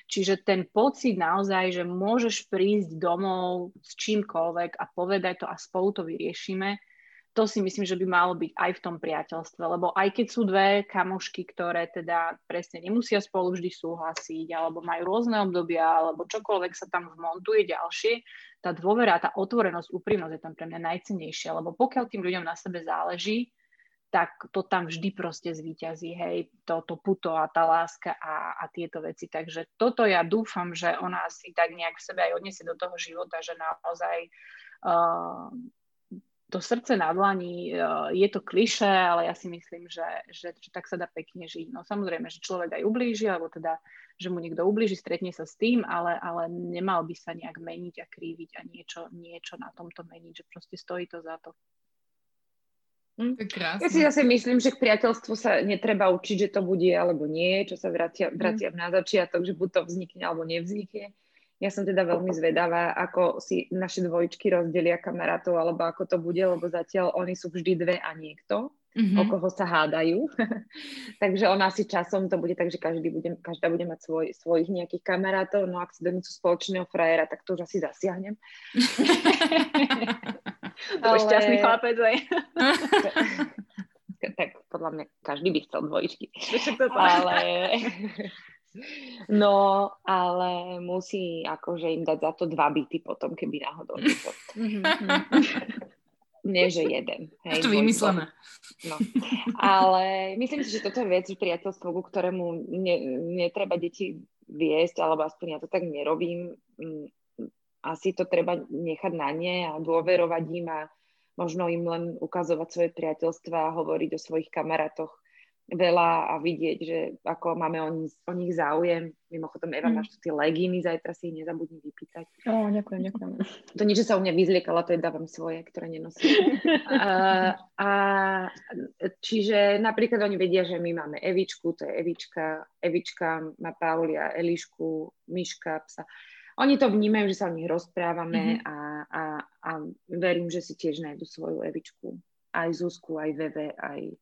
Speaker 2: Čiže ten pocit naozaj, že môžeš prísť domov s čímkoľvek a povedať to a spolu to vyriešime, to si myslím, že by malo byť aj v tom priateľstve, lebo aj keď sú dve kamošky, ktoré teda presne nemusia spolu vždy súhlasiť, alebo majú rôzne obdobia, alebo čokoľvek sa tam vmontuje ďalšie, tá dôvera, tá otvorenosť, úprimnosť je tam pre mňa najcennejšia, lebo pokiaľ tým ľuďom na sebe záleží, tak to tam vždy proste zvíťazí, hej, to, to puto a tá láska a, a tieto veci. Takže toto ja dúfam, že ona si tak nejak v sebe aj odniesie do toho života, že naozaj uh, to srdce na dlani, e, je to kliše, ale ja si myslím, že, že, že tak sa dá pekne žiť. No samozrejme, že človek aj ublíži, alebo teda, že mu niekto ublíži, stretne sa s tým, ale, ale nemal by sa nejak meniť a kríviť a niečo, niečo na tomto meniť, že proste stojí to za to.
Speaker 1: Hm? Krásne.
Speaker 3: Ja si zase myslím, že k priateľstvu sa netreba učiť, že to bude alebo nie, čo sa vracia, hm. vracia na začiatok, že buď to vznikne alebo nevznikne. Ja som teda veľmi zvedavá, ako si naše dvojičky rozdelia kamarátov, alebo ako to bude, lebo zatiaľ oni sú vždy dve a niekto, mm-hmm. o koho sa hádajú. takže ona si časom to bude tak, že každý bude, každá bude mať svoj, svojich nejakých kamarátov, no ak si donúcu spoločného frajera, tak to už asi zasiahnem.
Speaker 4: to Ale... šťastný chlapec, aj.
Speaker 3: tak podľa mňa každý by chcel dvojičky. Ale... No, ale musí akože im dať za to dva byty potom, keby náhodou to. Mhm. Nie, že jeden.
Speaker 1: Hej, to vymyslené.
Speaker 3: No. Ale myslím si, že toto je vec, priateľstvo, ku ktorému ne, netreba deti viesť, alebo aspoň ja to tak nerobím. Mm, asi to treba nechať na ne a dôverovať im a možno im len ukazovať svoje priateľstva a hovoriť o svojich kamarátoch veľa a vidieť, že ako máme o nich, o nich záujem. Mimochodom, Eva, mm. máš tu tie legíny, zajtra si ich nezabudni vypýtať.
Speaker 4: Ó, ďakujem, ďakujem.
Speaker 3: To nie, že sa u mňa vyzliekala, to je dávam svoje, ktoré nenosím. a, a, čiže napríklad oni vedia, že my máme Evičku, to je Evička, Evička má Paulia, Elišku, Myška, psa. Oni to vnímajú, že sa o nich rozprávame mm-hmm. a, a, a verím, že si tiež nájdu svoju Evičku. Aj Zuzku, aj Veve, aj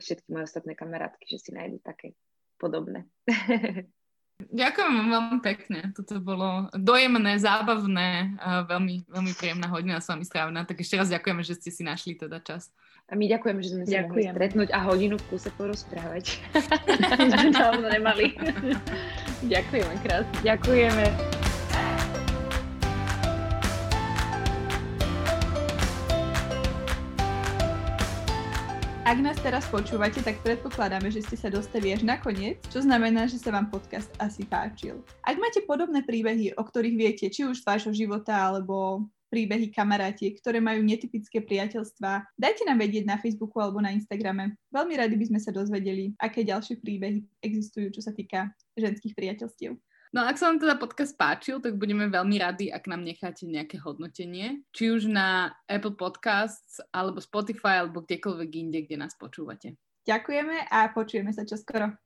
Speaker 3: všetky moje ostatné kamarátky, že si nájdu také podobné.
Speaker 1: Ďakujem vám veľmi pekne. Toto bolo dojemné, zábavné, a veľmi, veľmi príjemná hodina s vami strávená. Tak ešte raz ďakujeme, že ste si našli teda čas.
Speaker 3: A my ďakujeme, že sme sa mohli stretnúť a hodinu v kuse porozprávať.
Speaker 4: Dávno nemali. ďakujeme krásne.
Speaker 3: Ďakujeme.
Speaker 4: Ak nás teraz počúvate, tak predpokladáme, že ste sa dostali až na koniec, čo znamená, že sa vám podcast asi páčil. Ak máte podobné príbehy, o ktorých viete, či už z vášho života, alebo príbehy kamarátiek, ktoré majú netypické priateľstvá, dajte nám vedieť na Facebooku alebo na Instagrame. Veľmi radi by sme sa dozvedeli, aké ďalšie príbehy existujú, čo sa týka ženských priateľstiev.
Speaker 1: No ak sa vám teda podcast páčil, tak budeme veľmi radi, ak nám necháte nejaké hodnotenie, či už na Apple Podcasts, alebo Spotify, alebo kdekoľvek inde, kde nás počúvate.
Speaker 4: Ďakujeme a počujeme sa čoskoro.